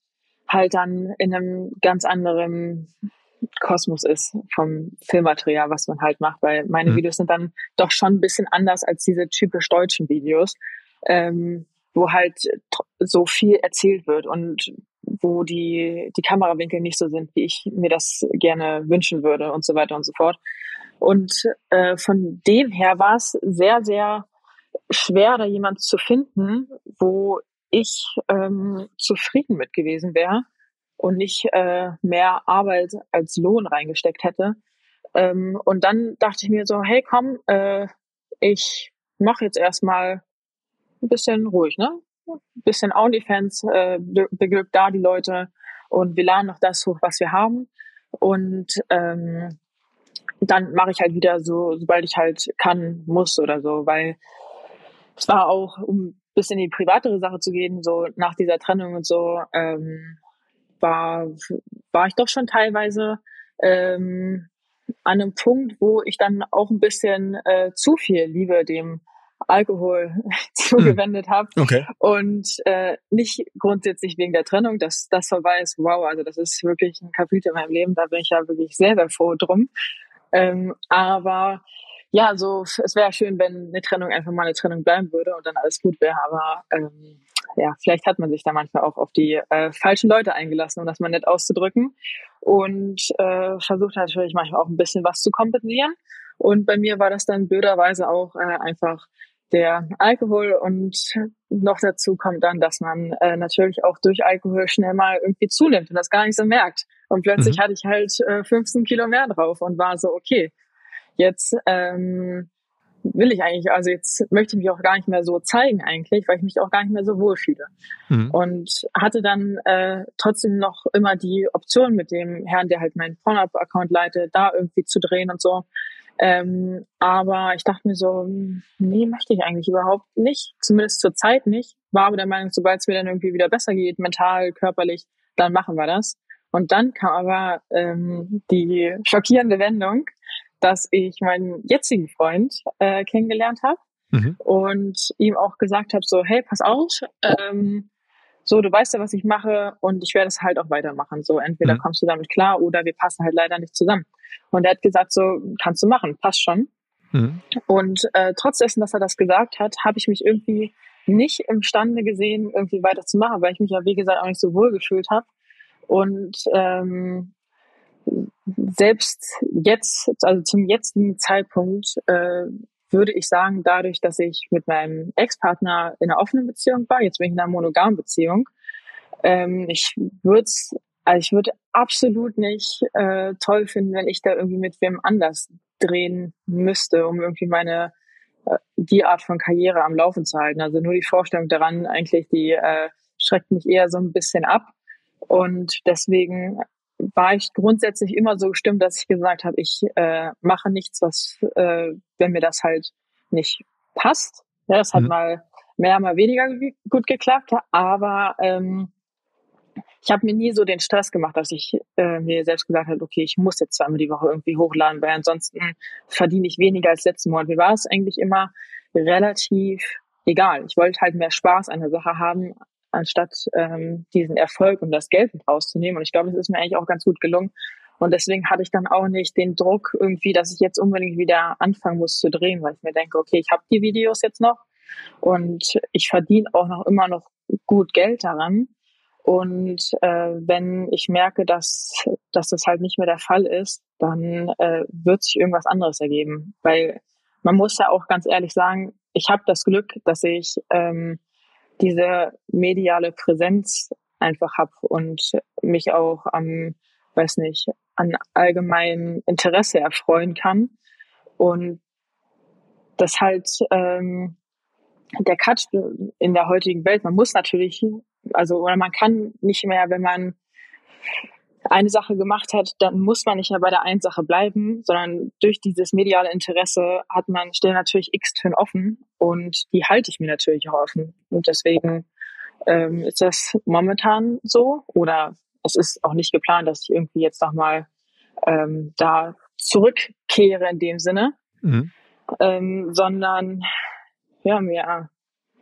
halt dann in einem ganz anderen Kosmos ist vom Filmmaterial, was man halt macht, weil meine mhm. Videos sind dann doch schon ein bisschen anders als diese typisch deutschen Videos, ähm, wo halt so viel erzählt wird und wo die, die Kamerawinkel nicht so sind, wie ich mir das gerne wünschen würde und so weiter und so fort. Und äh, von dem her war es sehr, sehr schwer, da jemand zu finden, wo ich ähm, zufrieden mit gewesen wäre und nicht äh, mehr Arbeit als Lohn reingesteckt hätte. Ähm, und dann dachte ich mir so, hey komm, äh, ich mache jetzt erstmal ein bisschen ruhig, ne? Ein bisschen OnlyFans, äh, beglückt da die Leute und wir laden noch das hoch, was wir haben. Und ähm, dann mache ich halt wieder so, sobald ich halt kann, muss oder so, weil es war auch, um bis in die privatere Sache zu gehen, so nach dieser Trennung und so, ähm, war, war ich doch schon teilweise ähm, an einem Punkt, wo ich dann auch ein bisschen äh, zu viel Liebe dem Alkohol (laughs) zugewendet habe okay. und äh, nicht grundsätzlich wegen der Trennung, dass das vorbei ist. Wow, also das ist wirklich ein Kapitel in meinem Leben, da bin ich ja wirklich sehr, sehr froh drum. Ähm, aber ja, so es wäre schön, wenn eine Trennung einfach mal eine Trennung bleiben würde und dann alles gut wäre. Aber ähm, ja, vielleicht hat man sich da manchmal auch auf die äh, falschen Leute eingelassen, um das mal nett auszudrücken. Und äh, versucht natürlich manchmal auch ein bisschen was zu kompensieren. Und bei mir war das dann blöderweise auch äh, einfach der Alkohol und noch dazu kommt dann, dass man äh, natürlich auch durch Alkohol schnell mal irgendwie zunimmt und das gar nicht so merkt. Und plötzlich mhm. hatte ich halt äh, 15 Kilo mehr drauf und war so, okay, jetzt ähm, will ich eigentlich, also jetzt möchte ich mich auch gar nicht mehr so zeigen eigentlich, weil ich mich auch gar nicht mehr so wohlfühle. Mhm. Und hatte dann äh, trotzdem noch immer die Option mit dem Herrn, der halt meinen Pornhub-Account leitet, da irgendwie zu drehen und so. Ähm, aber ich dachte mir so, nee, möchte ich eigentlich überhaupt nicht. Zumindest zur Zeit nicht. War aber der Meinung, sobald es mir dann irgendwie wieder besser geht, mental, körperlich, dann machen wir das. Und dann kam aber ähm, die schockierende Wendung, dass ich meinen jetzigen Freund äh, kennengelernt habe mhm. und ihm auch gesagt habe, so, hey, pass auf, ähm, so, du weißt ja, was ich mache und ich werde es halt auch weitermachen. So, entweder mhm. kommst du damit klar oder wir passen halt leider nicht zusammen. Und er hat gesagt, so, kannst du machen, passt schon. Mhm. Und äh, trotz dessen, dass er das gesagt hat, habe ich mich irgendwie nicht imstande gesehen, irgendwie weiterzumachen, weil ich mich ja, wie gesagt, auch nicht so wohl gefühlt habe. Und ähm, selbst jetzt, also zum jetzigen Zeitpunkt, äh, würde ich sagen, dadurch, dass ich mit meinem Ex-Partner in einer offenen Beziehung war, jetzt bin ich in einer monogamen Beziehung, ähm, ich würde also ich würde absolut nicht äh, toll finden, wenn ich da irgendwie mit wem anders drehen müsste, um irgendwie meine äh, die Art von Karriere am Laufen zu halten. Also nur die Vorstellung daran eigentlich, die äh, schreckt mich eher so ein bisschen ab. Und deswegen war ich grundsätzlich immer so gestimmt, dass ich gesagt habe, ich äh, mache nichts, was, äh, wenn mir das halt nicht passt. Ja, das hat mhm. mal mehr, mal weniger gut geklappt, aber ähm, ich habe mir nie so den Stress gemacht, dass ich äh, mir selbst gesagt habe, okay, ich muss jetzt zweimal die Woche irgendwie hochladen, weil ansonsten verdiene ich weniger als letzten Monat. Mir war es eigentlich immer relativ egal. Ich wollte halt mehr Spaß an der Sache haben, anstatt ähm, diesen Erfolg und das Geld rauszunehmen. Und ich glaube, das ist mir eigentlich auch ganz gut gelungen. Und deswegen hatte ich dann auch nicht den Druck irgendwie, dass ich jetzt unbedingt wieder anfangen muss zu drehen, weil ich mir denke, okay, ich habe die Videos jetzt noch und ich verdiene auch noch immer noch gut Geld daran. Und äh, wenn ich merke, dass, dass das halt nicht mehr der Fall ist, dann äh, wird sich irgendwas anderes ergeben. Weil man muss ja auch ganz ehrlich sagen, ich habe das Glück, dass ich ähm, diese mediale Präsenz einfach habe und mich auch am, weiß nicht, an allgemeinem Interesse erfreuen kann. Und das halt ähm, der Cut in der heutigen Welt, man muss natürlich, also oder man kann nicht mehr, wenn man eine Sache gemacht hat, dann muss man nicht mehr bei der einen Sache bleiben, sondern durch dieses mediale Interesse hat man, stehen natürlich x Türen offen und die halte ich mir natürlich auch offen. Und deswegen ähm, ist das momentan so oder es ist auch nicht geplant, dass ich irgendwie jetzt nochmal ähm, da zurückkehre in dem Sinne, mhm. ähm, sondern ja, mir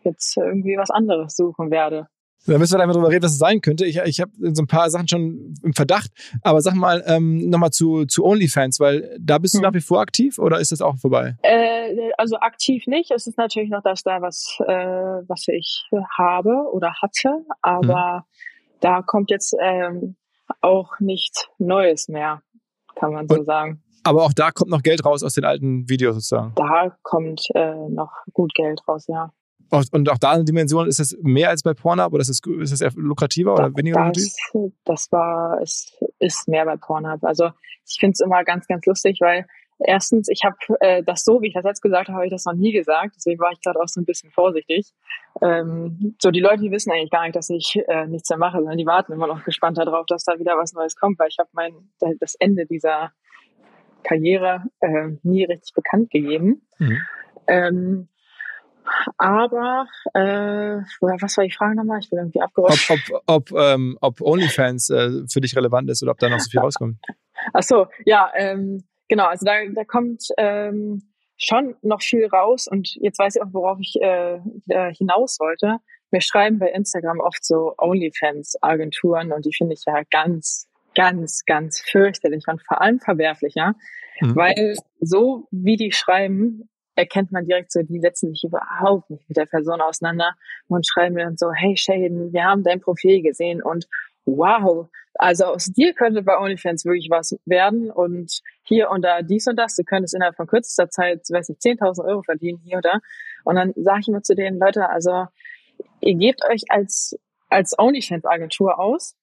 jetzt irgendwie was anderes suchen werde. Da müssen wir einfach drüber reden, was es sein könnte. Ich, ich habe so ein paar Sachen schon im Verdacht. Aber sag mal ähm, nochmal zu, zu OnlyFans, weil da bist du hm. nach wie vor aktiv oder ist das auch vorbei? Äh, also aktiv nicht. Es ist natürlich noch das da, was, äh, was ich habe oder hatte. Aber hm. da kommt jetzt ähm, auch nichts Neues mehr, kann man so Und, sagen. Aber auch da kommt noch Geld raus aus den alten Videos sozusagen. Da kommt äh, noch gut Geld raus, ja. Und auch da eine Dimension, ist das mehr als bei Pornhub oder ist das, ist das eher lukrativer oder weniger das, lukrativ? Das war, es ist mehr bei Pornhub. Also ich finde es immer ganz, ganz lustig, weil erstens, ich habe äh, das so, wie ich das jetzt gesagt habe, habe ich das noch nie gesagt. Deswegen war ich gerade auch so ein bisschen vorsichtig. Ähm, so, die Leute, die wissen eigentlich gar nicht, dass ich äh, nichts mehr mache, sondern die warten immer noch gespannt darauf, dass da wieder was Neues kommt, weil ich habe mein das Ende dieser Karriere äh, nie richtig bekannt gegeben. Mhm. Ähm, aber, äh, was war die Frage nochmal? Ich bin irgendwie abgerutscht. Ob, ob, ob, ähm, ob OnlyFans äh, für dich relevant ist oder ob da noch so viel rauskommt. Ach so, ja, ähm, genau. Also da, da kommt ähm, schon noch viel raus und jetzt weiß ich auch, worauf ich äh, äh hinaus wollte. Wir schreiben bei Instagram oft so OnlyFans-Agenturen und die finde ich ja ganz, ganz, ganz fürchterlich und vor allem verwerflich, ja. Mhm. Weil so wie die schreiben, erkennt man direkt so, die setzen sich überhaupt nicht mit der Person auseinander und schreiben mir dann so, hey Shaden, wir haben dein Profil gesehen und wow, also aus dir könnte bei OnlyFans wirklich was werden und hier und da dies und das, du könntest innerhalb von kürzester Zeit, weiß nicht, 10.000 Euro verdienen hier oder und dann sage ich mir zu denen, Leute, also ihr gebt euch als, als OnlyFans-Agentur aus,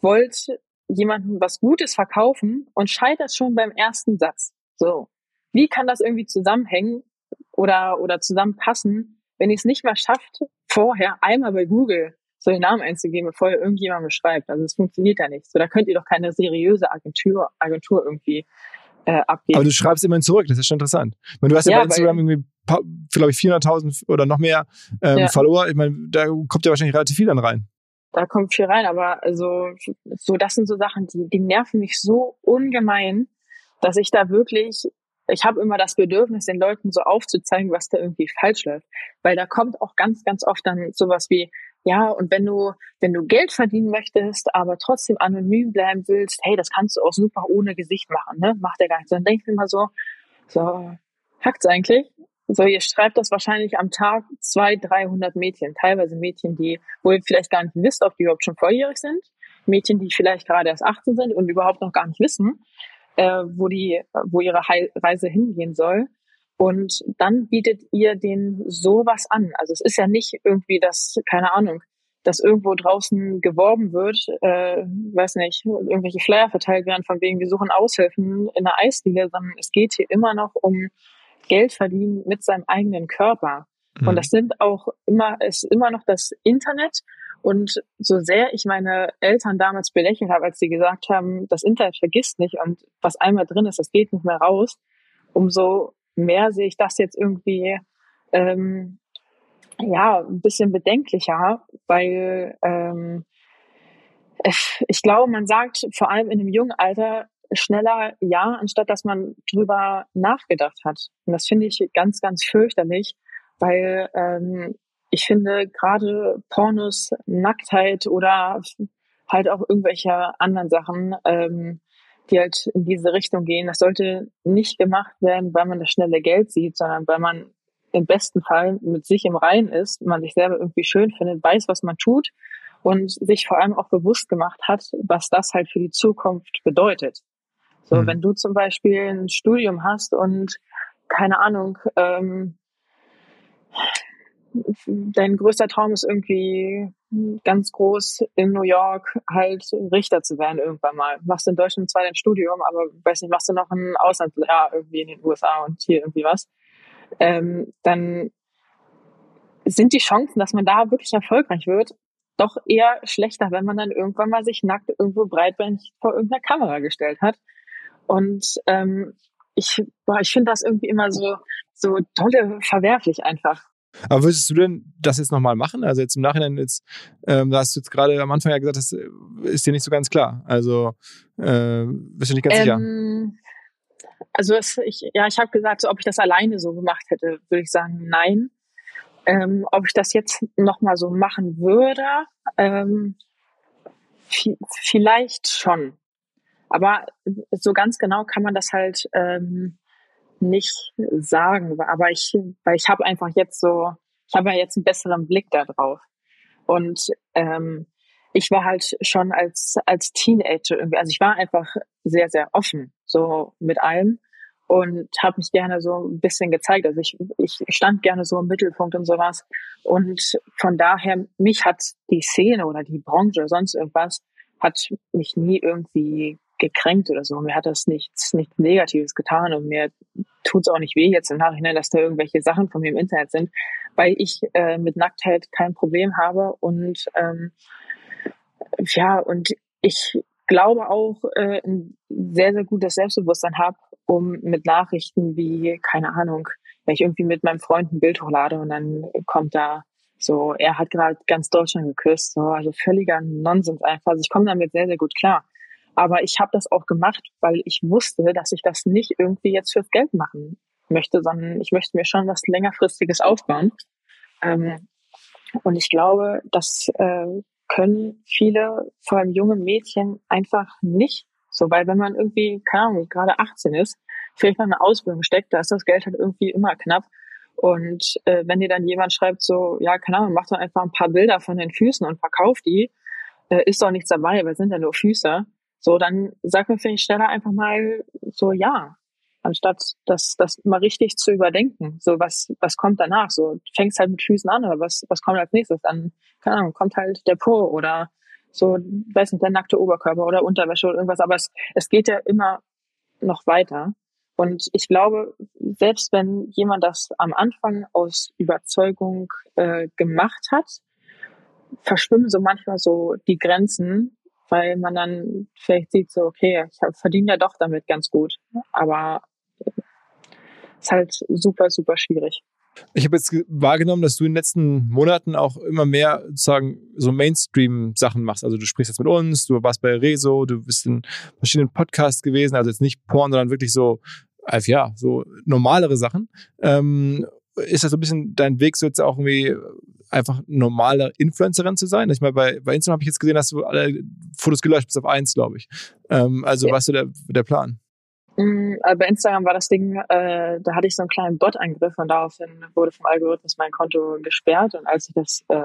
wollt jemandem was Gutes verkaufen und scheitert schon beim ersten Satz. So wie kann das irgendwie zusammenhängen oder, oder zusammenpassen, wenn ihr es nicht mal schafft, vorher einmal bei Google so den Namen einzugeben, bevor ihr irgendjemand beschreibt. Also es funktioniert ja nicht. So, da könnt ihr doch keine seriöse Agentur, Agentur irgendwie äh, abgeben. Aber du schreibst immerhin zurück, das ist schon interessant. Meine, du hast ja, ja bei Instagram irgendwie, glaube ich, 400.000 oder noch mehr ähm, ja. Follower. Ich meine, da kommt ja wahrscheinlich relativ viel dann rein. Da kommt viel rein, aber also so das sind so Sachen, die, die nerven mich so ungemein, dass ich da wirklich ich habe immer das Bedürfnis, den Leuten so aufzuzeigen, was da irgendwie falsch läuft. Weil da kommt auch ganz, ganz oft dann sowas wie, ja, und wenn du, wenn du Geld verdienen möchtest, aber trotzdem anonym bleiben willst, hey, das kannst du auch super ohne Gesicht machen, ne? Macht der gar nicht. Dann denke ich immer so, so, hackt's eigentlich? So, ihr schreibt das wahrscheinlich am Tag zwei, dreihundert Mädchen, teilweise Mädchen, die, wo ihr vielleicht gar nicht wisst, ob die überhaupt schon volljährig sind, Mädchen, die vielleicht gerade erst 18 sind und überhaupt noch gar nicht wissen, äh, wo die, wo ihre Reise hingehen soll. Und dann bietet ihr den sowas an. Also es ist ja nicht irgendwie das, keine Ahnung, dass irgendwo draußen geworben wird, äh, weiß nicht, irgendwelche Flyer verteilt werden von wegen, wir suchen Aushilfen in der Eisdiele, sondern es geht hier immer noch um Geld verdienen mit seinem eigenen Körper. Mhm. Und das sind auch immer, ist immer noch das Internet und so sehr ich meine Eltern damals belächelt habe, als sie gesagt haben, das Internet vergisst nicht und was einmal drin ist, das geht nicht mehr raus, umso mehr sehe ich das jetzt irgendwie ähm, ja, ein bisschen bedenklicher, weil ähm, ich glaube, man sagt vor allem in einem jungen Alter schneller ja, anstatt dass man drüber nachgedacht hat. Und das finde ich ganz, ganz fürchterlich, weil ähm, ich finde gerade Pornos, Nacktheit oder halt auch irgendwelche anderen Sachen, ähm, die halt in diese Richtung gehen, das sollte nicht gemacht werden, weil man das schnelle Geld sieht, sondern weil man im besten Fall mit sich im Reinen ist, man sich selber irgendwie schön findet, weiß, was man tut und sich vor allem auch bewusst gemacht hat, was das halt für die Zukunft bedeutet. So, mhm. wenn du zum Beispiel ein Studium hast und keine Ahnung, ähm, dein größter Traum ist irgendwie ganz groß in New York halt Richter zu werden irgendwann mal. Machst in Deutschland zwar dein Studium, aber weiß nicht, machst du noch ein Auslandsjahr irgendwie in den USA und hier irgendwie was, ähm, dann sind die Chancen, dass man da wirklich erfolgreich wird, doch eher schlechter, wenn man dann irgendwann mal sich nackt irgendwo breitbeinig vor irgendeiner Kamera gestellt hat. Und ähm, ich, boah, ich finde das irgendwie immer so, so tolle verwerflich einfach. Aber würdest du denn das jetzt nochmal machen? Also jetzt im Nachhinein, jetzt, ähm, da hast du jetzt gerade am Anfang ja gesagt, das äh, ist dir nicht so ganz klar. Also äh, bist du nicht ganz ähm, sicher? Also es, ich, ja, ich habe gesagt, so, ob ich das alleine so gemacht hätte, würde ich sagen, nein. Ähm, ob ich das jetzt nochmal so machen würde, ähm, vielleicht schon. Aber so ganz genau kann man das halt ähm, nicht sagen. Aber ich, weil ich habe einfach jetzt so, ich habe ja jetzt einen besseren Blick da drauf. Und ähm, ich war halt schon als als Teenager irgendwie, also ich war einfach sehr sehr offen so mit allem und habe mich gerne so ein bisschen gezeigt. Also ich, ich stand gerne so im Mittelpunkt und sowas. Und von daher, mich hat die Szene oder die Branche oder sonst irgendwas, hat mich nie irgendwie gekränkt oder so. Mir hat das nichts, nichts Negatives getan und mir tut es auch nicht weh jetzt im Nachhinein, dass da irgendwelche Sachen von mir im Internet sind, weil ich äh, mit Nacktheit kein Problem habe und ähm, ja, und ich glaube auch äh, ein sehr, sehr gutes Selbstbewusstsein habe, um mit Nachrichten wie, keine Ahnung, wenn ich irgendwie mit meinem Freund ein Bild hochlade und dann kommt da so, er hat gerade ganz Deutschland geküsst, so, also völliger Nonsens einfach. Also ich komme damit sehr, sehr gut klar. Aber ich habe das auch gemacht, weil ich wusste, dass ich das nicht irgendwie jetzt fürs Geld machen möchte, sondern ich möchte mir schon was längerfristiges aufbauen. Ähm, und ich glaube, das äh, können viele, vor allem junge Mädchen, einfach nicht. So, weil wenn man irgendwie, keine Ahnung, gerade 18 ist, vielleicht noch eine Ausbildung steckt, da ist das Geld halt irgendwie immer knapp. Und äh, wenn dir dann jemand schreibt, so, ja, keine Ahnung, mach doch einfach ein paar Bilder von den Füßen und verkauf die, äh, ist doch nichts dabei, weil sind ja nur Füße. So, dann sag mir vielleicht schneller einfach mal so ja, anstatt das, das mal richtig zu überdenken. So, was, was kommt danach? So, fängst halt mit Füßen an, aber was, was kommt als nächstes? Dann, keine Ahnung, kommt halt der Po oder so, weiß nicht, der nackte Oberkörper oder Unterwäsche oder irgendwas, aber es, es geht ja immer noch weiter. Und ich glaube, selbst wenn jemand das am Anfang aus Überzeugung äh, gemacht hat, verschwimmen so manchmal so die Grenzen weil man dann vielleicht sieht, so, okay, ich verdiene ja doch damit ganz gut. Aber es ist halt super, super schwierig. Ich habe jetzt wahrgenommen, dass du in den letzten Monaten auch immer mehr sozusagen so Mainstream-Sachen machst. Also du sprichst jetzt mit uns, du warst bei Rezo, du bist in verschiedenen Podcasts gewesen, also jetzt nicht Porn, sondern wirklich so, äh, ja, so normalere Sachen. Ähm, ist das so ein bisschen dein Weg, so jetzt auch irgendwie einfach normale Influencerin zu sein? Ich meine, bei, bei Instagram habe ich jetzt gesehen, dass du alle Fotos gelöscht bis auf eins, glaube ich. Ähm, also ja. was ist der, der Plan? Mm, äh, bei Instagram war das Ding, äh, da hatte ich so einen kleinen Bot-Angriff und daraufhin wurde vom Algorithmus mein Konto gesperrt und als ich das äh,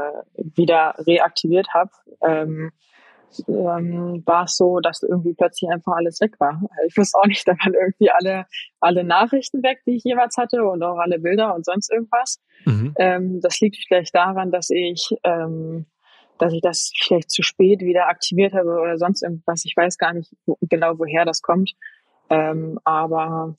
wieder reaktiviert habe, ähm, ähm, war es so, dass irgendwie plötzlich einfach alles weg war. Ich wusste auch nicht, (laughs) da waren irgendwie alle, alle Nachrichten weg, die ich jemals hatte und auch alle Bilder und sonst irgendwas. Mhm. Ähm, das liegt vielleicht daran, dass ich, ähm, dass ich das vielleicht zu spät wieder aktiviert habe oder sonst irgendwas. Ich weiß gar nicht wo, genau, woher das kommt. Ähm, aber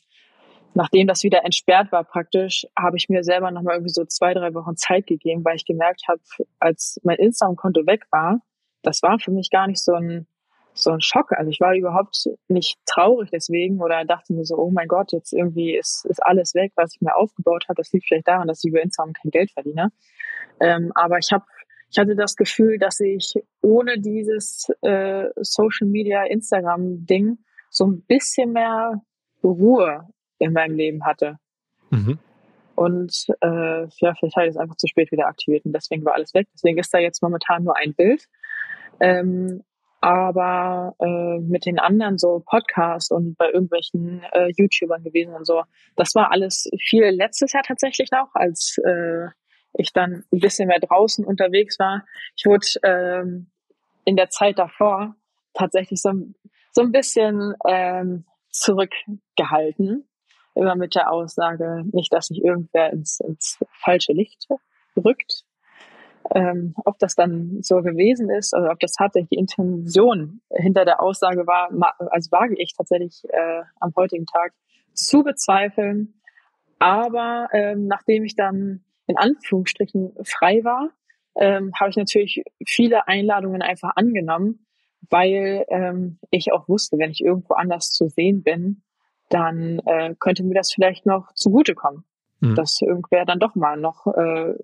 nachdem das wieder entsperrt war praktisch, habe ich mir selber nochmal irgendwie so zwei, drei Wochen Zeit gegeben, weil ich gemerkt habe, als mein Instagram-Konto weg war, das war für mich gar nicht so ein, so ein Schock. Also ich war überhaupt nicht traurig deswegen oder dachte mir so, oh mein Gott, jetzt irgendwie ist, ist alles weg, was ich mir aufgebaut habe. Das liegt vielleicht daran, dass ich über Instagram kein Geld verdiene. Ähm, aber ich habe ich hatte das Gefühl, dass ich ohne dieses äh, Social Media Instagram Ding so ein bisschen mehr Ruhe in meinem Leben hatte. Mhm. Und äh, ja, vielleicht habe ich es einfach zu spät wieder aktiviert und deswegen war alles weg. Deswegen ist da jetzt momentan nur ein Bild. Ähm, aber äh, mit den anderen so Podcasts und bei irgendwelchen äh, YouTubern gewesen und so, das war alles viel letztes Jahr tatsächlich noch, als äh, ich dann ein bisschen mehr draußen unterwegs war. Ich wurde ähm, in der Zeit davor tatsächlich so, so ein bisschen ähm, zurückgehalten immer mit der Aussage, nicht, dass sich irgendwer ins, ins falsche Licht rückt. Ähm, ob das dann so gewesen ist oder ob das tatsächlich die Intention hinter der Aussage war, also wage ich tatsächlich äh, am heutigen Tag zu bezweifeln. Aber ähm, nachdem ich dann in Anführungsstrichen frei war, ähm, habe ich natürlich viele Einladungen einfach angenommen, weil ähm, ich auch wusste, wenn ich irgendwo anders zu sehen bin, dann äh, könnte mir das vielleicht noch zugutekommen. Mhm. Dass irgendwer dann doch mal noch äh,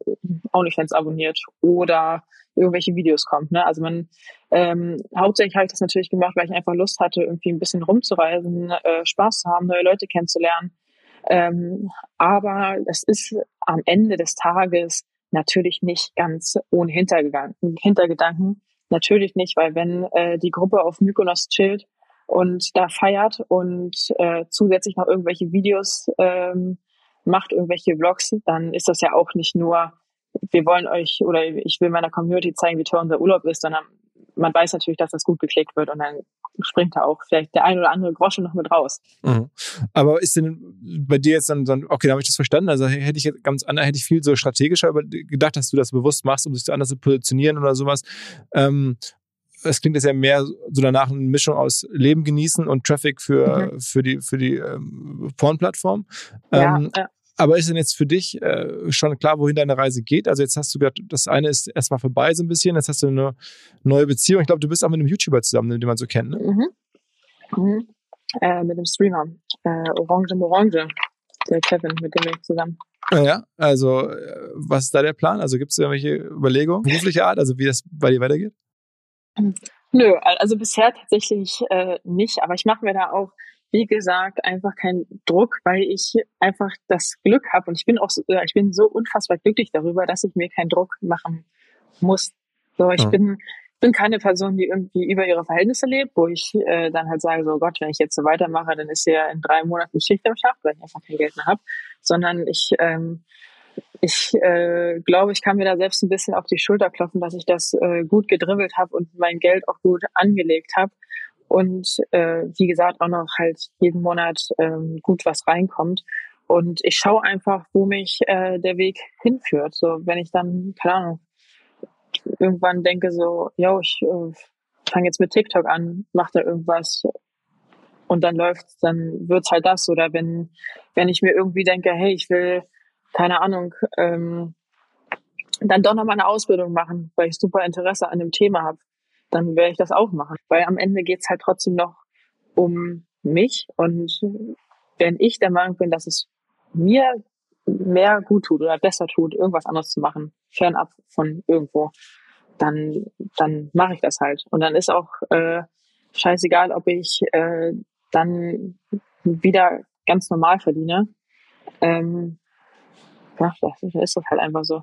OnlyFans abonniert oder irgendwelche Videos kommt. Ne? Also man ähm, hauptsächlich habe ich das natürlich gemacht, weil ich einfach Lust hatte, irgendwie ein bisschen rumzureisen, äh, Spaß zu haben, neue Leute kennenzulernen. Ähm, aber es ist am Ende des Tages natürlich nicht ganz ohne Hintergedanken. Hintergedanken. Natürlich nicht, weil wenn äh, die Gruppe auf Mykonos chillt und da feiert und äh, zusätzlich noch irgendwelche Videos ähm, macht, irgendwelche Vlogs, dann ist das ja auch nicht nur, wir wollen euch oder ich will meiner Community zeigen, wie toll unser Urlaub ist, sondern man weiß natürlich, dass das gut geklickt wird und dann springt da auch vielleicht der ein oder andere Groschen noch mit raus. Mhm. Aber ist denn bei dir jetzt dann, ein, okay, da habe ich das verstanden. Also hätte ich ganz anders, hätte ich viel so strategischer gedacht, dass du das bewusst machst, um sich anders zu positionieren oder sowas. Ähm, es klingt jetzt ja mehr so danach eine Mischung aus Leben genießen und Traffic für, mhm. für die, für die ähm, Porn-Plattform. Ja, ähm, ja. Aber ist denn jetzt für dich äh, schon klar, wohin deine Reise geht? Also jetzt hast du gesagt, das eine ist erstmal vorbei so ein bisschen, jetzt hast du eine neue Beziehung. Ich glaube, du bist auch mit einem YouTuber zusammen, den man so kennt, ne? Mhm. Mhm. Äh, mit dem Streamer. Äh, Orange Morange. Der Kevin, mit dem bin ich zusammen. Ja, also äh, was ist da der Plan? Also gibt es irgendwelche Überlegungen, beruflicher Art, also wie das bei dir weitergeht? Nö, also bisher tatsächlich äh, nicht, aber ich mache mir da auch, wie gesagt, einfach keinen Druck, weil ich einfach das Glück habe und ich bin auch, so, äh, ich bin so unfassbar glücklich darüber, dass ich mir keinen Druck machen muss. So, ich ja. bin bin keine Person, die irgendwie über ihre Verhältnisse lebt, wo ich äh, dann halt sage, so Gott, wenn ich jetzt so weitermache, dann ist ja in drei Monaten Schicht am Schacht, weil ich einfach kein Geld mehr habe, sondern ich ähm, ich äh, glaube, ich kann mir da selbst ein bisschen auf die Schulter klopfen, dass ich das äh, gut gedribbelt habe und mein Geld auch gut angelegt habe. Und äh, wie gesagt, auch noch halt jeden Monat ähm, gut was reinkommt. Und ich schaue einfach, wo mich äh, der Weg hinführt. So, wenn ich dann, keine Ahnung, irgendwann denke so, yo, ich äh, fange jetzt mit TikTok an, mach da irgendwas und dann läuft's, dann wird's halt das. Oder wenn, wenn ich mir irgendwie denke, hey, ich will keine Ahnung, ähm, dann doch noch mal eine Ausbildung machen, weil ich super Interesse an dem Thema habe, dann werde ich das auch machen. Weil am Ende geht's halt trotzdem noch um mich und wenn ich der Meinung bin, dass es mir mehr gut tut oder besser tut, irgendwas anderes zu machen, fernab von irgendwo, dann, dann mache ich das halt. Und dann ist auch äh, scheißegal, ob ich äh, dann wieder ganz normal verdiene. Ähm, ja, das ist halt einfach so.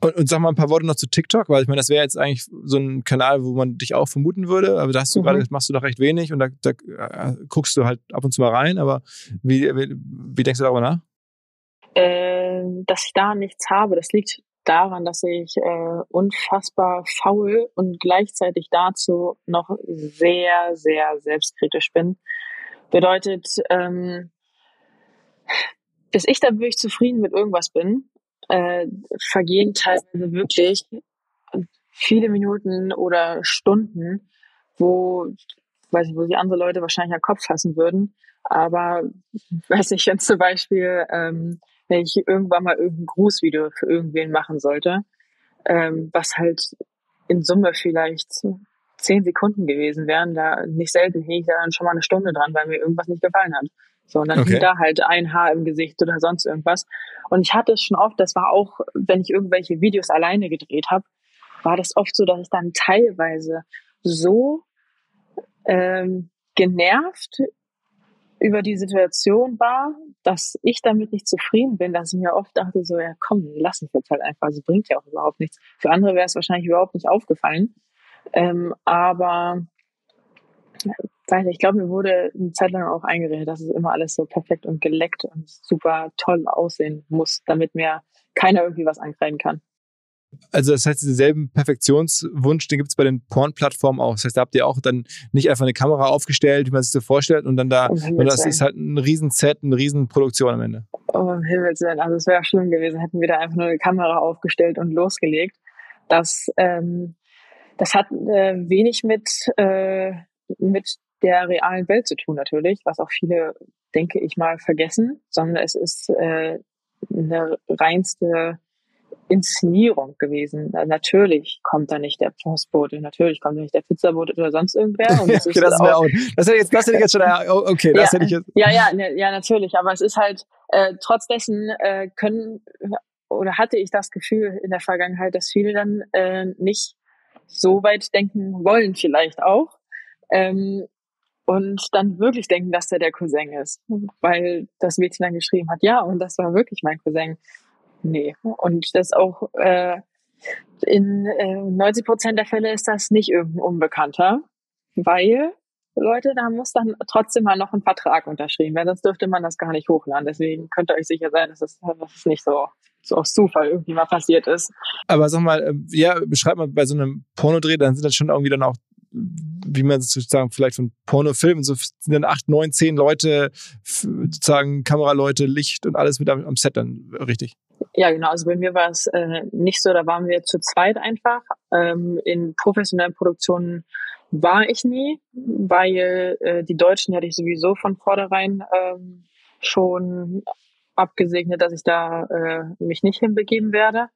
Und, und, sag mal ein paar Worte noch zu TikTok, weil ich meine, das wäre jetzt eigentlich so ein Kanal, wo man dich auch vermuten würde, aber da hast du mhm. gerade, machst du doch recht wenig und da, da äh, guckst du halt ab und zu mal rein, aber wie, wie, wie denkst du darüber nach? Äh, dass ich da nichts habe, das liegt daran, dass ich äh, unfassbar faul und gleichzeitig dazu noch sehr, sehr selbstkritisch bin. Bedeutet, ähm, bis ich da wirklich zufrieden mit irgendwas bin, äh, vergehen teilweise wirklich viele Minuten oder Stunden, wo, weiß ich, wo sich andere Leute wahrscheinlich am Kopf fassen würden. Aber (laughs) weiß ich, wenn zum Beispiel ähm, wenn ich irgendwann mal irgendein Grußvideo für irgendwen machen sollte, ähm, was halt in Summe vielleicht zehn Sekunden gewesen wären, da nicht selten hänge ich da dann schon mal eine Stunde dran, weil mir irgendwas nicht gefallen hat. So, und dann okay. da halt ein Haar im Gesicht oder sonst irgendwas. Und ich hatte es schon oft, das war auch, wenn ich irgendwelche Videos alleine gedreht habe, war das oft so, dass ich dann teilweise so ähm, genervt über die Situation war, dass ich damit nicht zufrieden bin, dass ich mir oft dachte, so, ja komm, lass es jetzt halt einfach, sie bringt ja auch überhaupt nichts. Für andere wäre es wahrscheinlich überhaupt nicht aufgefallen. Ähm, aber weiß ich glaube, mir wurde eine Zeit lang auch eingeredet, dass es immer alles so perfekt und geleckt und super toll aussehen muss, damit mir keiner irgendwie was ankreiden kann. Also das heißt, diesen Perfektionswunsch, den gibt es bei den Porn-Plattformen auch. Das heißt, da habt ihr auch dann nicht einfach eine Kamera aufgestellt, wie man sich so vorstellt, und dann da, und das ist halt ein Riesenset, eine Riesenproduktion am Ende. Oh, um Himmels Willen, also es wäre schlimm gewesen, hätten wir da einfach nur eine Kamera aufgestellt und losgelegt. Das, ähm, das hat äh, wenig mit, äh, mit der realen Welt zu tun natürlich, was auch viele, denke ich mal, vergessen, sondern es ist äh, eine reinste Inszenierung gewesen. Natürlich kommt da nicht der Postbote, natürlich kommt da nicht der Pizzabote oder sonst irgendwer. (laughs) Und das, okay, das, auch, auch, das hätte ich jetzt, das hätte ich jetzt schon, okay, das ja, hätte ich jetzt. Ja, ja, ne, ja, natürlich. Aber es ist halt, äh, trotz dessen äh, können oder hatte ich das Gefühl in der Vergangenheit, dass viele dann äh, nicht so weit denken wollen, vielleicht auch. Ähm, und dann wirklich denken, dass der der Cousin ist, weil das Mädchen dann geschrieben hat, ja, und das war wirklich mein Cousin. Nee. Und das auch äh, in äh, 90 Prozent der Fälle ist das nicht irgendein Unbekannter, weil Leute, da muss dann trotzdem mal noch ein Vertrag unterschrieben werden, sonst dürfte man das gar nicht hochladen. Deswegen könnt ihr euch sicher sein, dass es, dass es nicht so, so aus Zufall irgendwie mal passiert ist. Aber sag mal, äh, ja, beschreib mal bei so einem Pornodreh, dann sind das schon irgendwie dann auch wie man sozusagen vielleicht von Pornofilmen, so sind dann acht, neun, zehn Leute, sozusagen Kameraleute, Licht und alles mit am, Set dann richtig. Ja, genau. Also bei mir war es äh, nicht so, da waren wir zu zweit einfach. Ähm, in professionellen Produktionen war ich nie, weil äh, die Deutschen hatte ich sowieso von vornherein ähm, schon abgesegnet, dass ich da äh, mich nicht hinbegeben werde.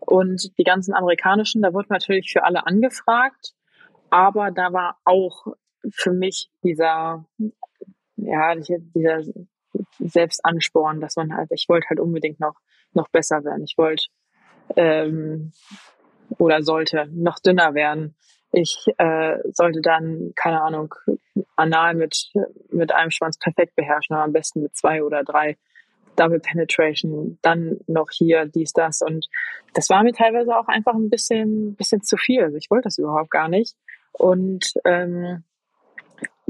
Und die ganzen amerikanischen, da wurde natürlich für alle angefragt. Aber da war auch für mich dieser, ja, dieser Selbstansporn, dass man halt, ich wollte halt unbedingt noch, noch besser werden. Ich wollte ähm, oder sollte noch dünner werden. Ich äh, sollte dann, keine Ahnung, anal mit, mit einem Schwanz perfekt beherrschen, aber am besten mit zwei oder drei. Double Penetration, dann noch hier dies, das. Und das war mir teilweise auch einfach ein bisschen, bisschen zu viel. Also ich wollte das überhaupt gar nicht. Und ähm,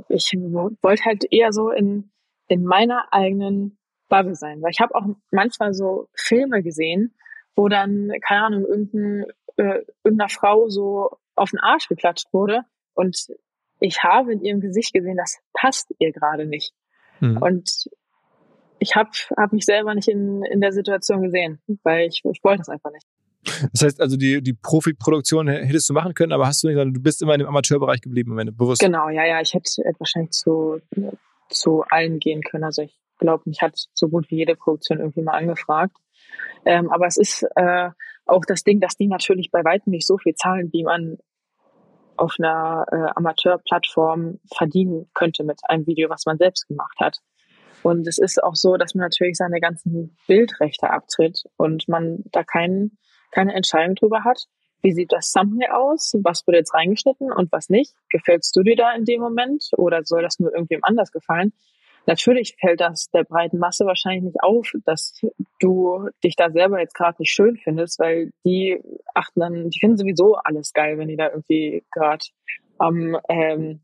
ich wollte halt eher so in, in meiner eigenen Bubble sein. Weil ich habe auch manchmal so Filme gesehen, wo dann, keine Ahnung, irgendein, äh, irgendeiner Frau so auf den Arsch geklatscht wurde. Und ich habe in ihrem Gesicht gesehen, das passt ihr gerade nicht. Mhm. Und ich habe hab mich selber nicht in, in der Situation gesehen, weil ich, ich wollte das einfach nicht. Das heißt also, die, die Profi-Produktion hättest du machen können, aber hast du nicht, sondern du bist immer in dem Amateurbereich geblieben, wenn du bewusst. Genau, ja, ja, ich hätte wahrscheinlich zu, zu allen gehen können. Also ich glaube, mich hat so gut wie jede Produktion irgendwie mal angefragt. Ähm, aber es ist äh, auch das Ding, dass die natürlich bei weitem nicht so viel zahlen, wie man auf einer äh, Amateurplattform verdienen könnte mit einem Video, was man selbst gemacht hat. Und es ist auch so, dass man natürlich seine ganzen Bildrechte abtritt und man da keinen, keine Entscheidung drüber hat. Wie sieht das Thumbnail aus? Was wurde jetzt reingeschnitten und was nicht? Gefällst du dir da in dem Moment oder soll das nur irgendwem anders gefallen? Natürlich fällt das der breiten Masse wahrscheinlich nicht auf, dass du dich da selber jetzt gerade nicht schön findest, weil die achten dann, die finden sowieso alles geil, wenn die da irgendwie gerade am ähm,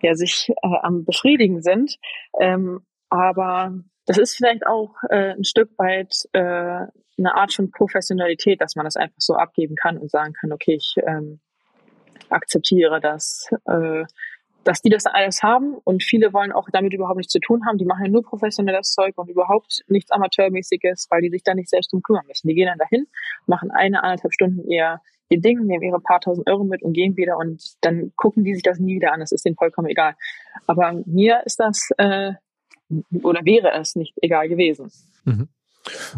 ja sich äh, am befriedigen sind. Ähm, aber das ist vielleicht auch äh, ein Stück weit äh, eine Art von Professionalität, dass man das einfach so abgeben kann und sagen kann, okay, ich ähm, akzeptiere das, äh, dass die das alles haben und viele wollen auch damit überhaupt nichts zu tun haben. Die machen ja nur professionelles Zeug und überhaupt nichts Amateurmäßiges, weil die sich da nicht selbst drum kümmern müssen. Die gehen dann dahin, machen eine, anderthalb Stunden ihr, ihr Ding, nehmen ihre paar tausend Euro mit und gehen wieder und dann gucken die sich das nie wieder an. Das ist denen vollkommen egal. Aber mir ist das äh, oder wäre es nicht egal gewesen. Mhm.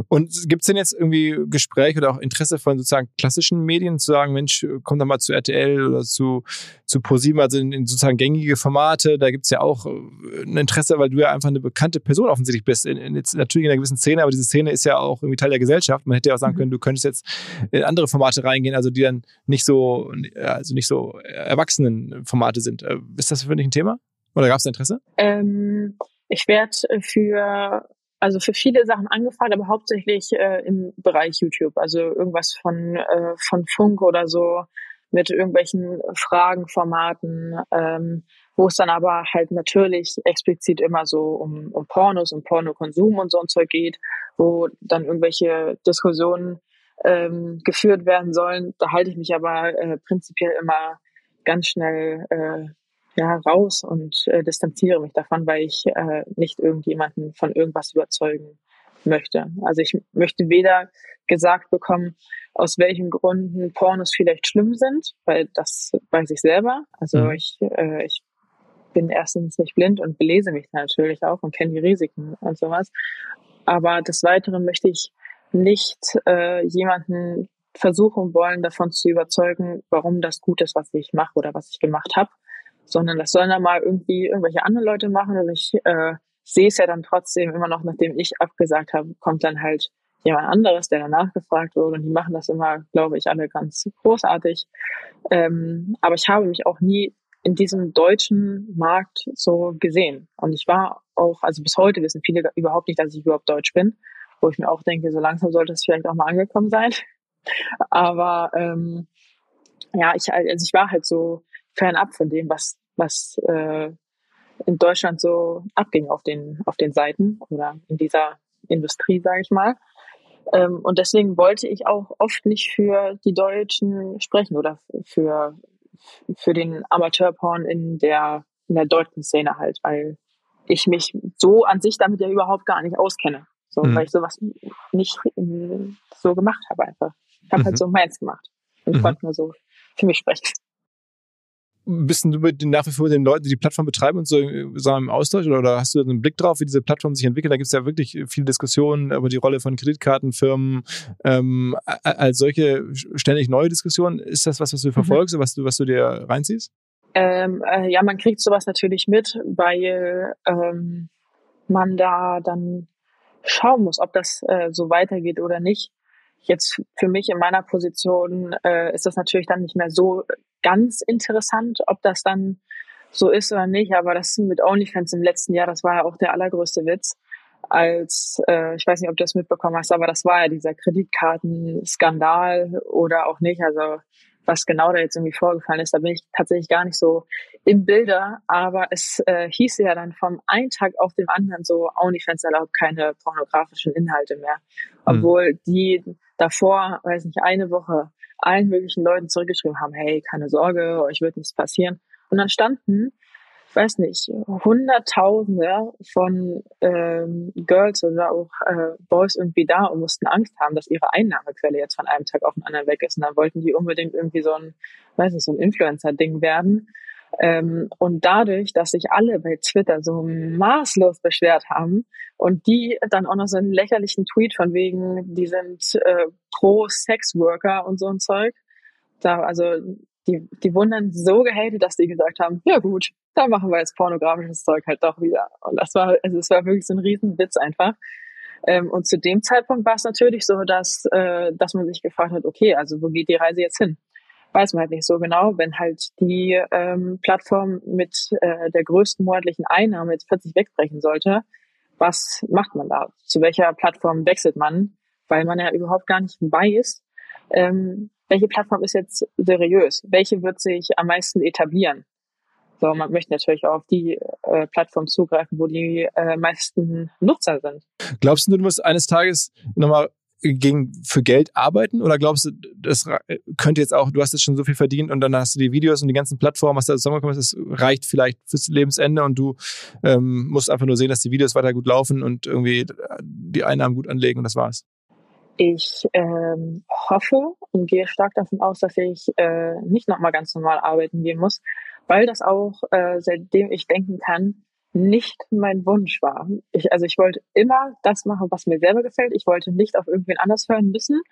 Und gibt es denn jetzt irgendwie Gespräche oder auch Interesse von sozusagen klassischen Medien zu sagen, Mensch, komm doch mal zu RTL oder zu, zu ProSieben, also in, in sozusagen gängige Formate, da gibt es ja auch äh, ein Interesse, weil du ja einfach eine bekannte Person offensichtlich bist, in, in jetzt natürlich in einer gewissen Szene, aber diese Szene ist ja auch irgendwie Teil der Gesellschaft. Man hätte ja auch sagen mhm. können, du könntest jetzt in andere Formate reingehen, also die dann nicht so, also nicht so erwachsenen Formate sind. Äh, ist das für dich ein Thema? Oder gab es Interesse? Ähm, ich werde für also für viele Sachen angefragt, aber hauptsächlich äh, im Bereich YouTube. Also irgendwas von, äh, von Funk oder so mit irgendwelchen Fragenformaten, ähm, wo es dann aber halt natürlich explizit immer so um, um Pornos und Pornokonsum und so ein Zeug geht, wo dann irgendwelche Diskussionen ähm, geführt werden sollen. Da halte ich mich aber äh, prinzipiell immer ganz schnell äh, ja, raus und äh, distanziere mich davon, weil ich äh, nicht irgendjemanden von irgendwas überzeugen möchte. Also ich möchte weder gesagt bekommen, aus welchen Gründen Pornos vielleicht schlimm sind, weil das weiß ich selber. Also mhm. ich, äh, ich bin erstens nicht blind und belese mich natürlich auch und kenne die Risiken und sowas. Aber des Weiteren möchte ich nicht äh, jemanden versuchen wollen, davon zu überzeugen, warum das gut ist, was ich mache oder was ich gemacht habe sondern das sollen dann mal irgendwie irgendwelche anderen Leute machen und ich äh, sehe es ja dann trotzdem immer noch, nachdem ich abgesagt habe, kommt dann halt jemand anderes, der danach gefragt wurde und die machen das immer, glaube ich, alle ganz großartig. Ähm, aber ich habe mich auch nie in diesem deutschen Markt so gesehen. Und ich war auch, also bis heute wissen viele überhaupt nicht, dass ich überhaupt deutsch bin, wo ich mir auch denke, so langsam sollte es vielleicht auch mal angekommen sein. (laughs) Aber ähm, ja, ich also ich war halt so fernab von dem, was, was äh, in Deutschland so abging auf den, auf den Seiten oder in dieser Industrie, sage ich mal. Ähm, und deswegen wollte ich auch oft nicht für die Deutschen sprechen oder für, für den Amateurporn in der, in der deutschen Szene halt, weil ich mich so an sich damit ja überhaupt gar nicht auskenne. So, mhm. weil ich sowas nicht so gemacht habe einfach. Ich habe halt mhm. halt so meins gemacht und mhm. konnte nur so für mich sprechen bist du mit den, nach wie vor mit den Leuten, die die Plattform betreiben und so sagen, im Austausch oder, oder hast du einen Blick drauf, wie diese Plattform sich entwickelt? Da gibt es ja wirklich viele Diskussionen über die Rolle von Kreditkartenfirmen ähm, als solche ständig neue Diskussionen. Ist das was, was du mhm. verfolgst mhm. was du, was du dir reinziehst? Ähm, äh, ja, man kriegt sowas natürlich mit, weil ähm, man da dann schauen muss, ob das äh, so weitergeht oder nicht. Jetzt für mich in meiner Position äh, ist das natürlich dann nicht mehr so ganz interessant, ob das dann so ist oder nicht. Aber das mit OnlyFans im letzten Jahr, das war ja auch der allergrößte Witz. Als, äh, ich weiß nicht, ob du das mitbekommen hast, aber das war ja dieser Kreditkartenskandal oder auch nicht. Also was genau da jetzt irgendwie vorgefallen ist, da bin ich tatsächlich gar nicht so im Bilder, aber es äh, hieß ja dann vom einen Tag auf dem anderen so, OnlyFans erlaubt keine pornografischen Inhalte mehr. Hm. Obwohl mhm. die davor, weiß nicht, eine Woche allen möglichen Leuten zurückgeschrieben haben, hey, keine Sorge, euch wird nichts passieren. Und dann standen, weiß nicht, Hunderttausende von ähm, Girls oder auch äh, Boys irgendwie da und mussten Angst haben, dass ihre Einnahmequelle jetzt von einem Tag auf den anderen weg ist. Und dann wollten die unbedingt irgendwie so ein, weiß nicht, so ein Influencer-Ding werden. Ähm, und dadurch, dass sich alle bei Twitter so maßlos beschwert haben und die dann auch noch so einen lächerlichen Tweet von wegen, die sind äh, pro Sexworker und so ein Zeug, da, also die, die wurden dann so gehatet, dass die gesagt haben, ja gut, da machen wir jetzt pornografisches Zeug halt doch wieder. Und das war, also es war wirklich so ein Riesenwitz einfach. Ähm, und zu dem Zeitpunkt war es natürlich so, dass, äh, dass man sich gefragt hat, okay, also wo geht die Reise jetzt hin? Weiß man halt nicht so genau. Wenn halt die ähm, Plattform mit äh, der größten monatlichen Einnahme jetzt plötzlich wegbrechen sollte, was macht man da? Zu welcher Plattform wechselt man? Weil man ja überhaupt gar nicht weiß, ähm, welche Plattform ist jetzt seriös? Welche wird sich am meisten etablieren? So, man möchte natürlich auch auf die äh, Plattform zugreifen, wo die äh, meisten Nutzer sind. Glaubst du, du musst eines Tages nochmal gegen, für Geld arbeiten? Oder glaubst du, das könnte jetzt auch, du hast jetzt schon so viel verdient und dann hast du die Videos und die ganzen Plattformen, was da zusammengekommen ist, das reicht vielleicht fürs Lebensende und du ähm, musst einfach nur sehen, dass die Videos weiter gut laufen und irgendwie die Einnahmen gut anlegen und das war's? Ich ähm, hoffe und gehe stark davon aus, dass ich äh, nicht nochmal ganz normal arbeiten gehen muss, weil das auch, äh, seitdem ich denken kann, nicht mein Wunsch war. Ich, also ich wollte immer das machen, was mir selber gefällt. Ich wollte nicht auf irgendwen anders hören müssen.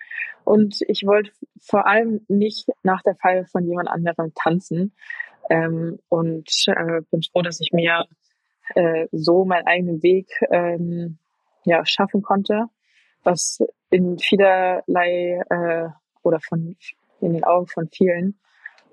Und ich wollte vor allem nicht nach der Feier von jemand anderem tanzen. Ähm, und äh, bin froh, dass ich mir äh, so meinen eigenen Weg ähm, ja, schaffen konnte, was in vielerlei äh, oder von in den Augen von vielen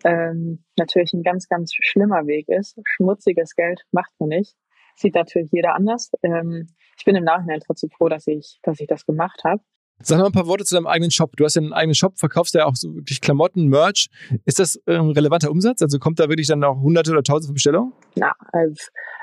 ähm, natürlich ein ganz, ganz schlimmer Weg ist. Schmutziges Geld macht man nicht. Sieht natürlich jeder anders. Ähm, ich bin im Nachhinein trotzdem froh, dass ich, dass ich das gemacht habe. Sag mal ein paar Worte zu deinem eigenen Shop. Du hast ja einen eigenen Shop, verkaufst ja auch so wirklich Klamotten, Merch. Ist das ein ähm, relevanter Umsatz? Also kommt da wirklich dann auch hunderte oder tausende von Bestellungen? Ja, also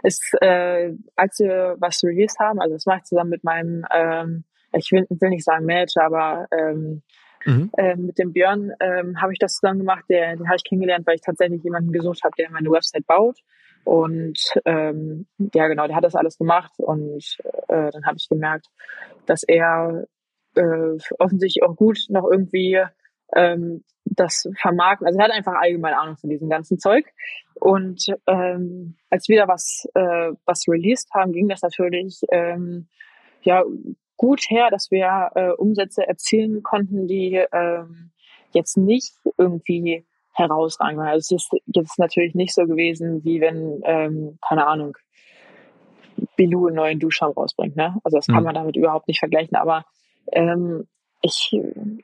es, äh, als wir was released haben, also das mache ich zusammen mit meinem, ähm, ich will, will nicht sagen Manager, aber ähm, Mhm. Ähm, mit dem Björn ähm, habe ich das zusammen gemacht. Der, den habe ich kennengelernt, weil ich tatsächlich jemanden gesucht habe, der meine Website baut. Und ähm, ja, genau, der hat das alles gemacht. Und äh, dann habe ich gemerkt, dass er äh, offensichtlich auch gut noch irgendwie ähm, das vermarkten. Also er hat einfach allgemeine Ahnung von diesem ganzen Zeug. Und ähm, als wir da was, äh, was released haben, ging das natürlich ähm, ja gut her, dass wir äh, Umsätze erzielen konnten, die ähm, jetzt nicht irgendwie herausragend waren. Also es ist jetzt natürlich nicht so gewesen, wie wenn, ähm, keine Ahnung, Bilou einen neuen Duschschaum rausbringt. Ne? Also das kann mhm. man damit überhaupt nicht vergleichen. Aber ähm, ich,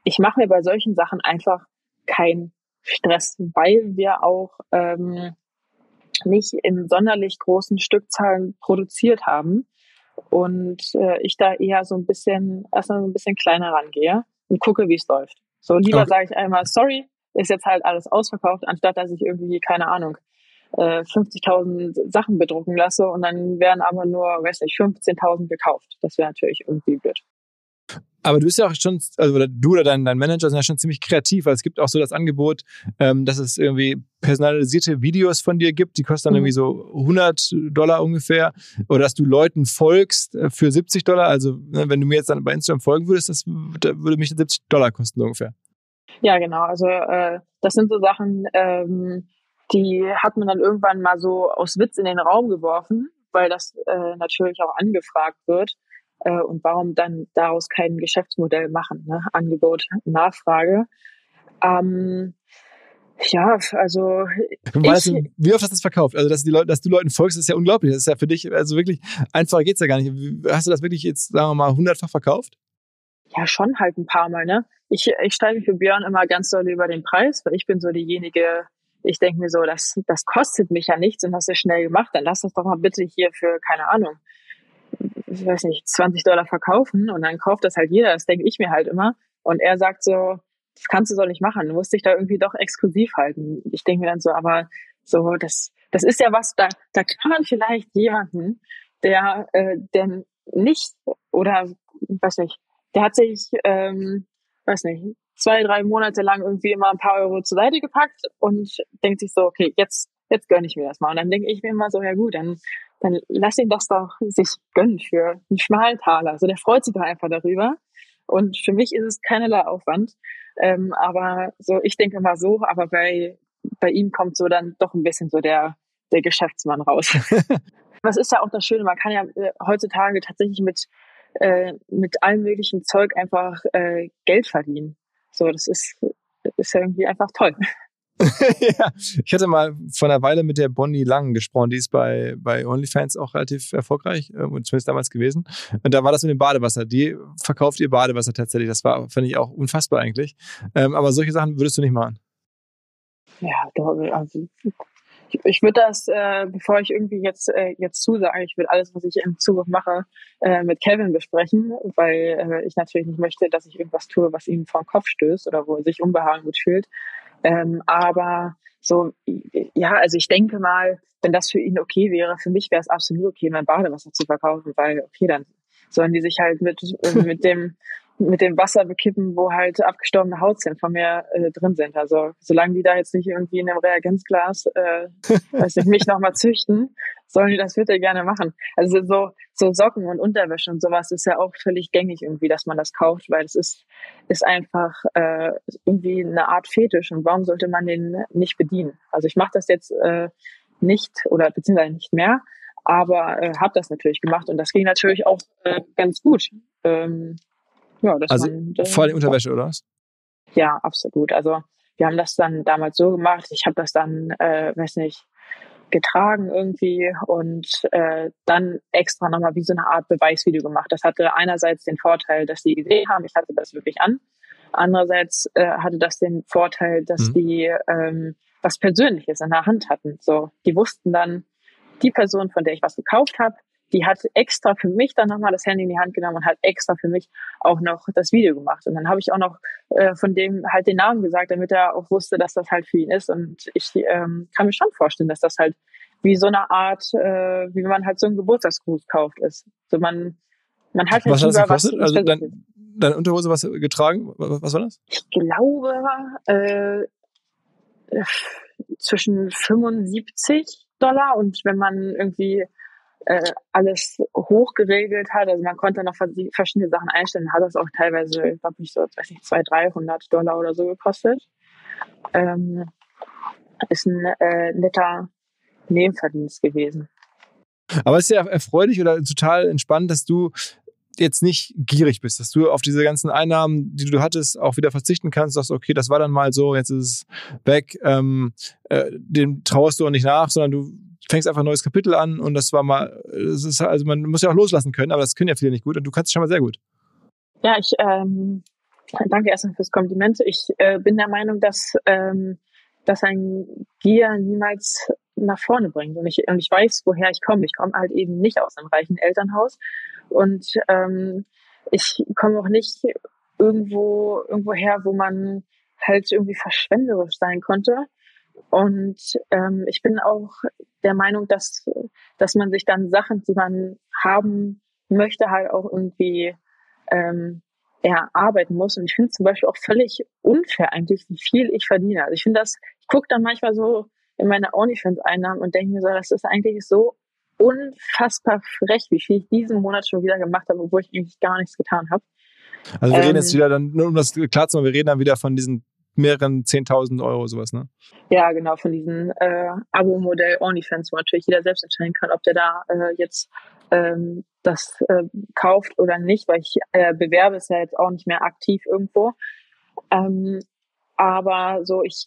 ich mache mir bei solchen Sachen einfach keinen Stress, weil wir auch ähm, nicht in sonderlich großen Stückzahlen produziert haben und äh, ich da eher so ein bisschen, erstmal so ein bisschen kleiner rangehe und gucke, wie es läuft. So lieber okay. sage ich einmal, sorry, ist jetzt halt alles ausverkauft, anstatt dass ich irgendwie, keine Ahnung, äh, 50.000 Sachen bedrucken lasse und dann werden aber nur, weiß nicht, 15.000 gekauft. Das wäre natürlich irgendwie blöd. Aber du bist ja auch schon, also du oder dein, dein Manager sind ja schon ziemlich kreativ, weil es gibt auch so das Angebot, ähm, dass es irgendwie personalisierte Videos von dir gibt, die kosten dann mhm. irgendwie so 100 Dollar ungefähr, oder dass du Leuten folgst äh, für 70 Dollar. Also ne, wenn du mir jetzt dann bei Instagram folgen würdest, das würde mich 70 Dollar kosten ungefähr. Ja, genau. Also äh, das sind so Sachen, ähm, die hat man dann irgendwann mal so aus Witz in den Raum geworfen, weil das äh, natürlich auch angefragt wird. Äh, und warum dann daraus kein Geschäftsmodell machen? Ne? Angebot, Nachfrage. Ähm, ja, also weißt du, wie oft hast du das verkauft? Also, dass, die Leute, dass du Leuten folgst, ist ja unglaublich. Das ist ja für dich, also wirklich, einfacher geht's ja gar nicht. Hast du das wirklich jetzt, sagen wir mal, hundertfach verkauft? Ja, schon halt ein paar Mal, ne? Ich, ich steige für Björn immer ganz doll über den Preis, weil ich bin so diejenige, ich denke mir so, das, das kostet mich ja nichts und hast du schnell gemacht, dann lass das doch mal bitte hier für, keine Ahnung, ich weiß nicht, 20 Dollar verkaufen und dann kauft das halt jeder. Das denke ich mir halt immer. Und er sagt so, das kannst du so nicht machen. Du musst dich da irgendwie doch exklusiv halten. Ich denke mir dann so, aber so, das, das ist ja was, da, da kann man vielleicht jemanden, der, äh, der nicht, oder weiß nicht, der hat sich, ähm, weiß nicht, zwei, drei Monate lang irgendwie immer ein paar Euro zur Seite gepackt und denkt sich so, okay, jetzt jetzt gönne ich mir das mal. Und dann denke ich mir immer so, ja gut, dann, dann lass ihn das doch sich gönnen für einen schmalen Taler. Also der freut sich doch einfach darüber. Und für mich ist es keinerlei Aufwand. Ähm, aber so, ich denke mal so, aber bei, bei ihm kommt so dann doch ein bisschen so der, der Geschäftsmann raus. (laughs) Was ist ja auch das Schöne, man kann ja äh, heutzutage tatsächlich mit, äh, mit allem möglichen Zeug einfach äh, Geld verdienen. So, das ist, ist ja irgendwie einfach toll. (laughs) ja, ich hatte mal vor einer Weile mit der Bonnie Lang gesprochen, die ist bei, bei OnlyFans auch relativ erfolgreich, äh, zumindest damals gewesen. Und da war das mit dem Badewasser. Die verkauft ihr Badewasser tatsächlich. Das war, fand ich auch unfassbar eigentlich. Ähm, aber solche Sachen würdest du nicht machen. Ja, also ich, ich würde das, äh, bevor ich irgendwie jetzt äh, jetzt zusage, ich würde alles, was ich im Zugriff mache, äh, mit Kevin besprechen, weil äh, ich natürlich nicht möchte, dass ich irgendwas tue, was ihm vor den Kopf stößt oder wo er sich unbehagen gut fühlt. Ähm, aber so, ja, also ich denke mal, wenn das für ihn okay wäre, für mich wäre es absolut okay, mein Badewasser zu verkaufen, weil okay, dann sollen die sich halt mit, (laughs) mit dem mit dem Wasser bekippen, wo halt abgestorbene Hautzellen von mir äh, drin sind. Also solange die da jetzt nicht irgendwie in einem Reagenzglas, äh, (laughs) weiß ich, mich nochmal züchten, sollen die das bitte gerne machen. Also so, so Socken und Unterwäsche und sowas ist ja auch völlig gängig irgendwie, dass man das kauft, weil es ist, ist einfach äh, irgendwie eine Art Fetisch und warum sollte man den nicht bedienen? Also ich mache das jetzt äh, nicht oder beziehungsweise nicht mehr, aber äh, habe das natürlich gemacht und das ging natürlich auch äh, ganz gut. Ähm, ja, das also man, vor allem Unterwäsche, oder was? Ja, absolut. Also wir haben das dann damals so gemacht. Ich habe das dann, äh, weiß nicht, getragen irgendwie und äh, dann extra nochmal wie so eine Art Beweisvideo gemacht. Das hatte einerseits den Vorteil, dass die gesehen haben, ich hatte das wirklich an. Andererseits äh, hatte das den Vorteil, dass mhm. die ähm, was Persönliches in der Hand hatten. So, die wussten dann, die Person, von der ich was gekauft habe, die hat extra für mich dann nochmal das Handy in die Hand genommen und hat extra für mich auch noch das Video gemacht. Und dann habe ich auch noch äh, von dem halt den Namen gesagt, damit er auch wusste, dass das halt für ihn ist. Und ich ähm, kann mir schon vorstellen, dass das halt wie so eine Art, äh, wie man halt so einen Geburtstagsgruß kauft ist. So man, man hat was hat das gekostet? Was, also dein, deine Unterhose was getragen? Was war das? Ich glaube äh, zwischen 75 Dollar und wenn man irgendwie äh, alles hochgeregelt hat. Also man konnte noch verschiedene Sachen einstellen. Hat das auch teilweise, glaube ich, so, weiß nicht, 200, 300 Dollar oder so gekostet. Ähm, ist ein äh, netter Nebenverdienst gewesen. Aber es ist ja erfreulich oder total entspannt, dass du jetzt nicht gierig bist, dass du auf diese ganzen Einnahmen, die du hattest, auch wieder verzichten kannst, sagst, okay, das war dann mal so, jetzt ist es weg, ähm, äh, dem trauerst du auch nicht nach, sondern du fängst einfach ein neues Kapitel an und das war mal, das ist also man muss ja auch loslassen können, aber das können ja viele nicht gut und du kannst es schon mal sehr gut. Ja, ich ähm, danke erstmal fürs Kompliment. Ich äh, bin der Meinung, dass ähm, dass ein Gier niemals nach vorne bringt. Und ich, und ich weiß, woher ich komme. Ich komme halt eben nicht aus einem reichen Elternhaus. Und ähm, ich komme auch nicht irgendwo, irgendwo her, wo man halt irgendwie verschwenderisch sein konnte. Und ähm, ich bin auch der Meinung, dass, dass man sich dann Sachen, die man haben möchte, halt auch irgendwie ähm, erarbeiten muss. Und ich finde zum Beispiel auch völlig unfair eigentlich, wie viel ich verdiene. Also ich finde das, ich gucke dann manchmal so in meine OnlyFans-Einnahmen und denke mir so, das ist eigentlich so unfassbar frech, wie viel ich diesen Monat schon wieder gemacht habe, obwohl ich eigentlich gar nichts getan habe. Also wir ähm, reden jetzt ähm, wieder dann, nur um das klar zu machen, wir reden dann wieder von diesen mehreren 10.000 Euro sowas, ne? Ja, genau, von diesem äh, Abo-Modell OnlyFans, wo natürlich jeder selbst entscheiden kann, ob der da äh, jetzt ähm, das äh, kauft oder nicht, weil ich äh, bewerbe es ja jetzt auch nicht mehr aktiv irgendwo. Ähm, aber so, ich,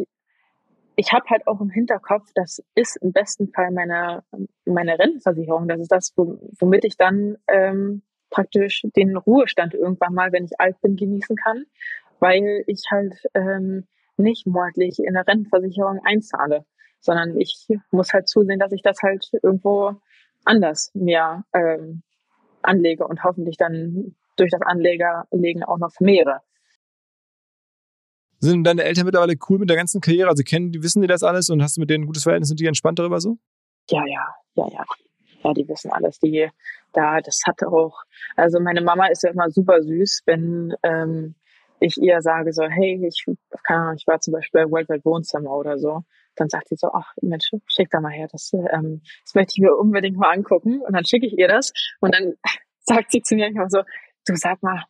ich habe halt auch im Hinterkopf, das ist im besten Fall meine, meine Rentenversicherung. Das ist das, womit ich dann ähm, praktisch den Ruhestand irgendwann mal, wenn ich alt bin, genießen kann weil ich halt ähm, nicht monatlich in der Rentenversicherung einzahle, sondern ich muss halt zusehen, dass ich das halt irgendwo anders mehr ähm, anlege und hoffentlich dann durch das Anlegerlegen auch noch vermehre. Sind deine Eltern mittlerweile cool mit der ganzen Karriere? Also kennen die, wissen die das alles und hast du mit denen ein gutes Verhältnis und die entspannt darüber so? Ja, ja, ja, ja. Ja, die wissen alles. Die, da, das hatte auch, also meine Mama ist ja immer super süß, wenn ähm, ich ihr sage so, hey, ich, keine Ahnung, ich war zum Beispiel bei Worldwide Wohnzimmer oder so. Dann sagt sie so, ach Mensch, schick da mal her, das, ähm, das möchte ich mir unbedingt mal angucken. Und dann schicke ich ihr das und dann (laughs) sagt sie zu mir immer so, du sag mal,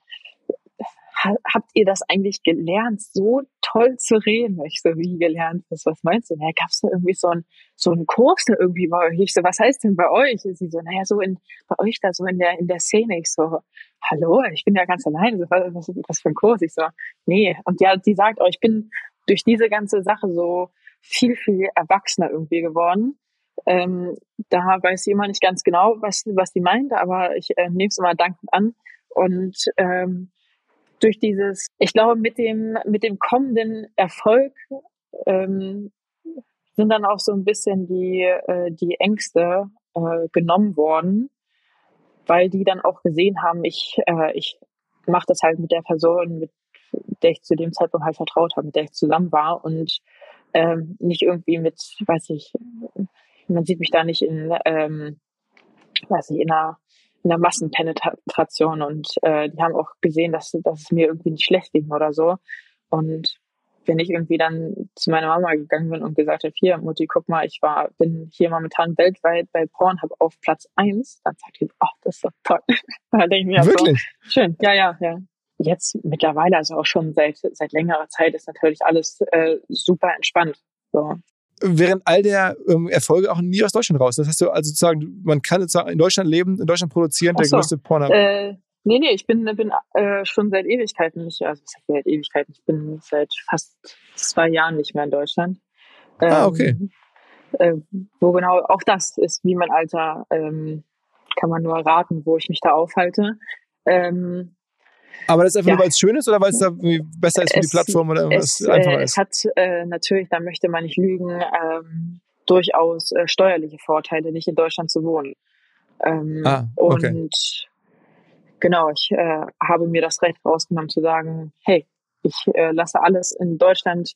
habt ihr das eigentlich gelernt, so toll zu reden? Ich so, wie gelernt? Was, was meinst du? Naja, gab es da irgendwie so einen so einen Kurs da irgendwie bei euch? Ich so, was heißt denn bei euch? Und sie so, naja, so in, bei euch da so in der, in der Szene. Ich so, hallo, ich bin ja ganz allein. Was, was, was für ein Kurs? Ich so, nee. Und ja, die sagt, oh, ich bin durch diese ganze Sache so viel, viel erwachsener irgendwie geworden. Ähm, da weiß immer nicht ganz genau, was, was die meint, aber ich äh, nehme es immer dankend an. Und ähm, durch dieses, ich glaube, mit dem, mit dem kommenden Erfolg ähm, sind dann auch so ein bisschen die, äh, die Ängste äh, genommen worden, weil die dann auch gesehen haben, ich, äh, ich mache das halt mit der Person, mit der ich zu dem Zeitpunkt halt vertraut habe, mit der ich zusammen war und ähm, nicht irgendwie mit, weiß ich, man sieht mich da nicht in, ähm, weiß ich, in einer in der Massenpenetration und äh, die haben auch gesehen, dass, dass es mir irgendwie nicht schlecht ging oder so. Und wenn ich irgendwie dann zu meiner Mama gegangen bin und gesagt habe, hier, Mutti, guck mal, ich war, bin hier momentan weltweit bei Pornhub auf Platz eins, dann sagt die, ach, oh, das ist doch toll. (laughs) da denke ich mir, Wirklich? So, schön, ja, ja, ja. Jetzt mittlerweile, also auch schon seit, seit längerer Zeit, ist natürlich alles äh, super entspannt. So während all der ähm, Erfolge auch nie aus Deutschland raus. Das heißt du also sozusagen, man kann sozusagen in Deutschland leben, in Deutschland produzieren, so. der größte Porno. Äh, nee, nee, ich bin, bin äh, schon seit Ewigkeiten nicht, also seit Ewigkeiten, ich bin seit fast zwei Jahren nicht mehr in Deutschland. Ähm, ah, okay. Äh, wo genau, auch das ist wie mein Alter, ähm, kann man nur raten, wo ich mich da aufhalte. Ähm, aber das ist einfach ja. nur, weil es schön ist oder weil es da besser ist für die Plattform oder irgendwas es, einfacher ist? Es hat äh, natürlich, da möchte man nicht lügen, ähm, durchaus äh, steuerliche Vorteile, nicht in Deutschland zu wohnen. Ähm, ah, okay. Und genau, ich äh, habe mir das Recht rausgenommen zu sagen, hey, ich äh, lasse alles in Deutschland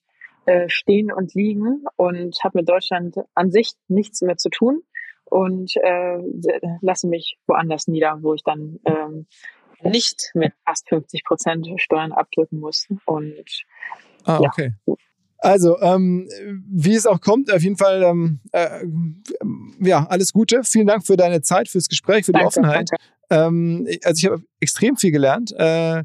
äh, stehen und liegen und habe mit Deutschland an sich nichts mehr zu tun und äh, lasse mich woanders nieder, wo ich dann ähm, nicht mit fast 50 Prozent Steuern abdrücken muss. Und ah, ja. okay. Also, ähm, wie es auch kommt, auf jeden Fall, ähm, äh, ja, alles Gute. Vielen Dank für deine Zeit, fürs Gespräch, für die Offenheit. Ähm, also, ich habe extrem viel gelernt äh,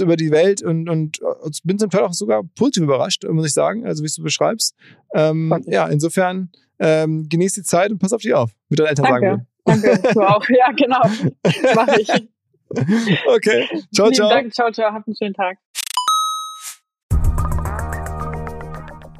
über die Welt und, und, und, bin zum Teil auch sogar positiv überrascht, muss ich sagen, also wie du beschreibst. Ähm, ja, insofern ähm, genieß die Zeit und pass auf dich auf, wie deine Eltern Danke. sagen Danke, du auch. Ja, genau. (laughs) Mach ich. Okay. Ciao, ciao. Dank. Ciao, ciao. Habt einen schönen Tag.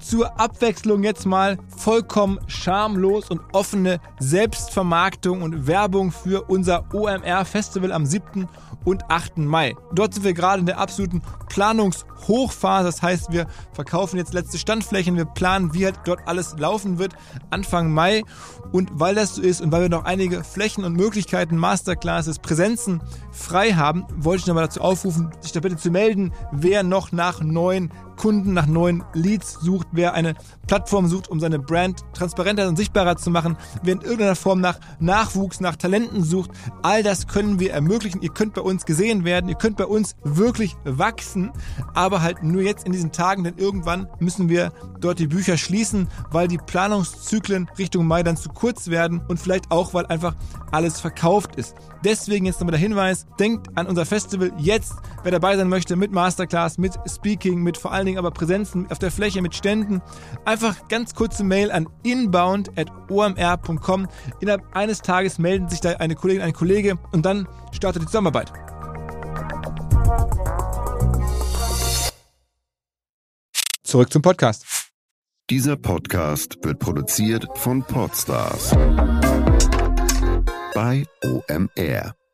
Zur Abwechslung jetzt mal vollkommen schamlos und offene Selbstvermarktung und Werbung für unser OMR Festival am 7 und 8. Mai. Dort sind wir gerade in der absoluten Planungshochphase. Das heißt, wir verkaufen jetzt letzte Standflächen, wir planen, wie halt dort alles laufen wird Anfang Mai. Und weil das so ist und weil wir noch einige Flächen und Möglichkeiten, Masterclasses, Präsenzen frei haben, wollte ich nochmal dazu aufrufen, sich da bitte zu melden, wer noch nach neuen Kunden, nach neuen Leads sucht, wer eine Plattform sucht, um seine Brand transparenter und sichtbarer zu machen, wer in irgendeiner Form nach Nachwuchs, nach Talenten sucht. All das können wir ermöglichen. Ihr könnt bei uns gesehen werden, ihr könnt bei uns wirklich wachsen, aber halt nur jetzt in diesen Tagen, denn irgendwann müssen wir dort die Bücher schließen, weil die Planungszyklen Richtung Mai dann zu kurz werden und vielleicht auch, weil einfach alles verkauft ist. Deswegen jetzt nochmal der Hinweis, denkt an unser Festival jetzt, wer dabei sein möchte mit Masterclass, mit Speaking, mit vor allen Dingen aber Präsenzen auf der Fläche, mit Ständen. Einfach ganz kurze Mail an inbound.omr.com. Innerhalb eines Tages melden sich da eine Kollegin, ein Kollege und dann startet die Zusammenarbeit. Zurück zum Podcast. Dieser Podcast wird produziert von Podstars bei OMR.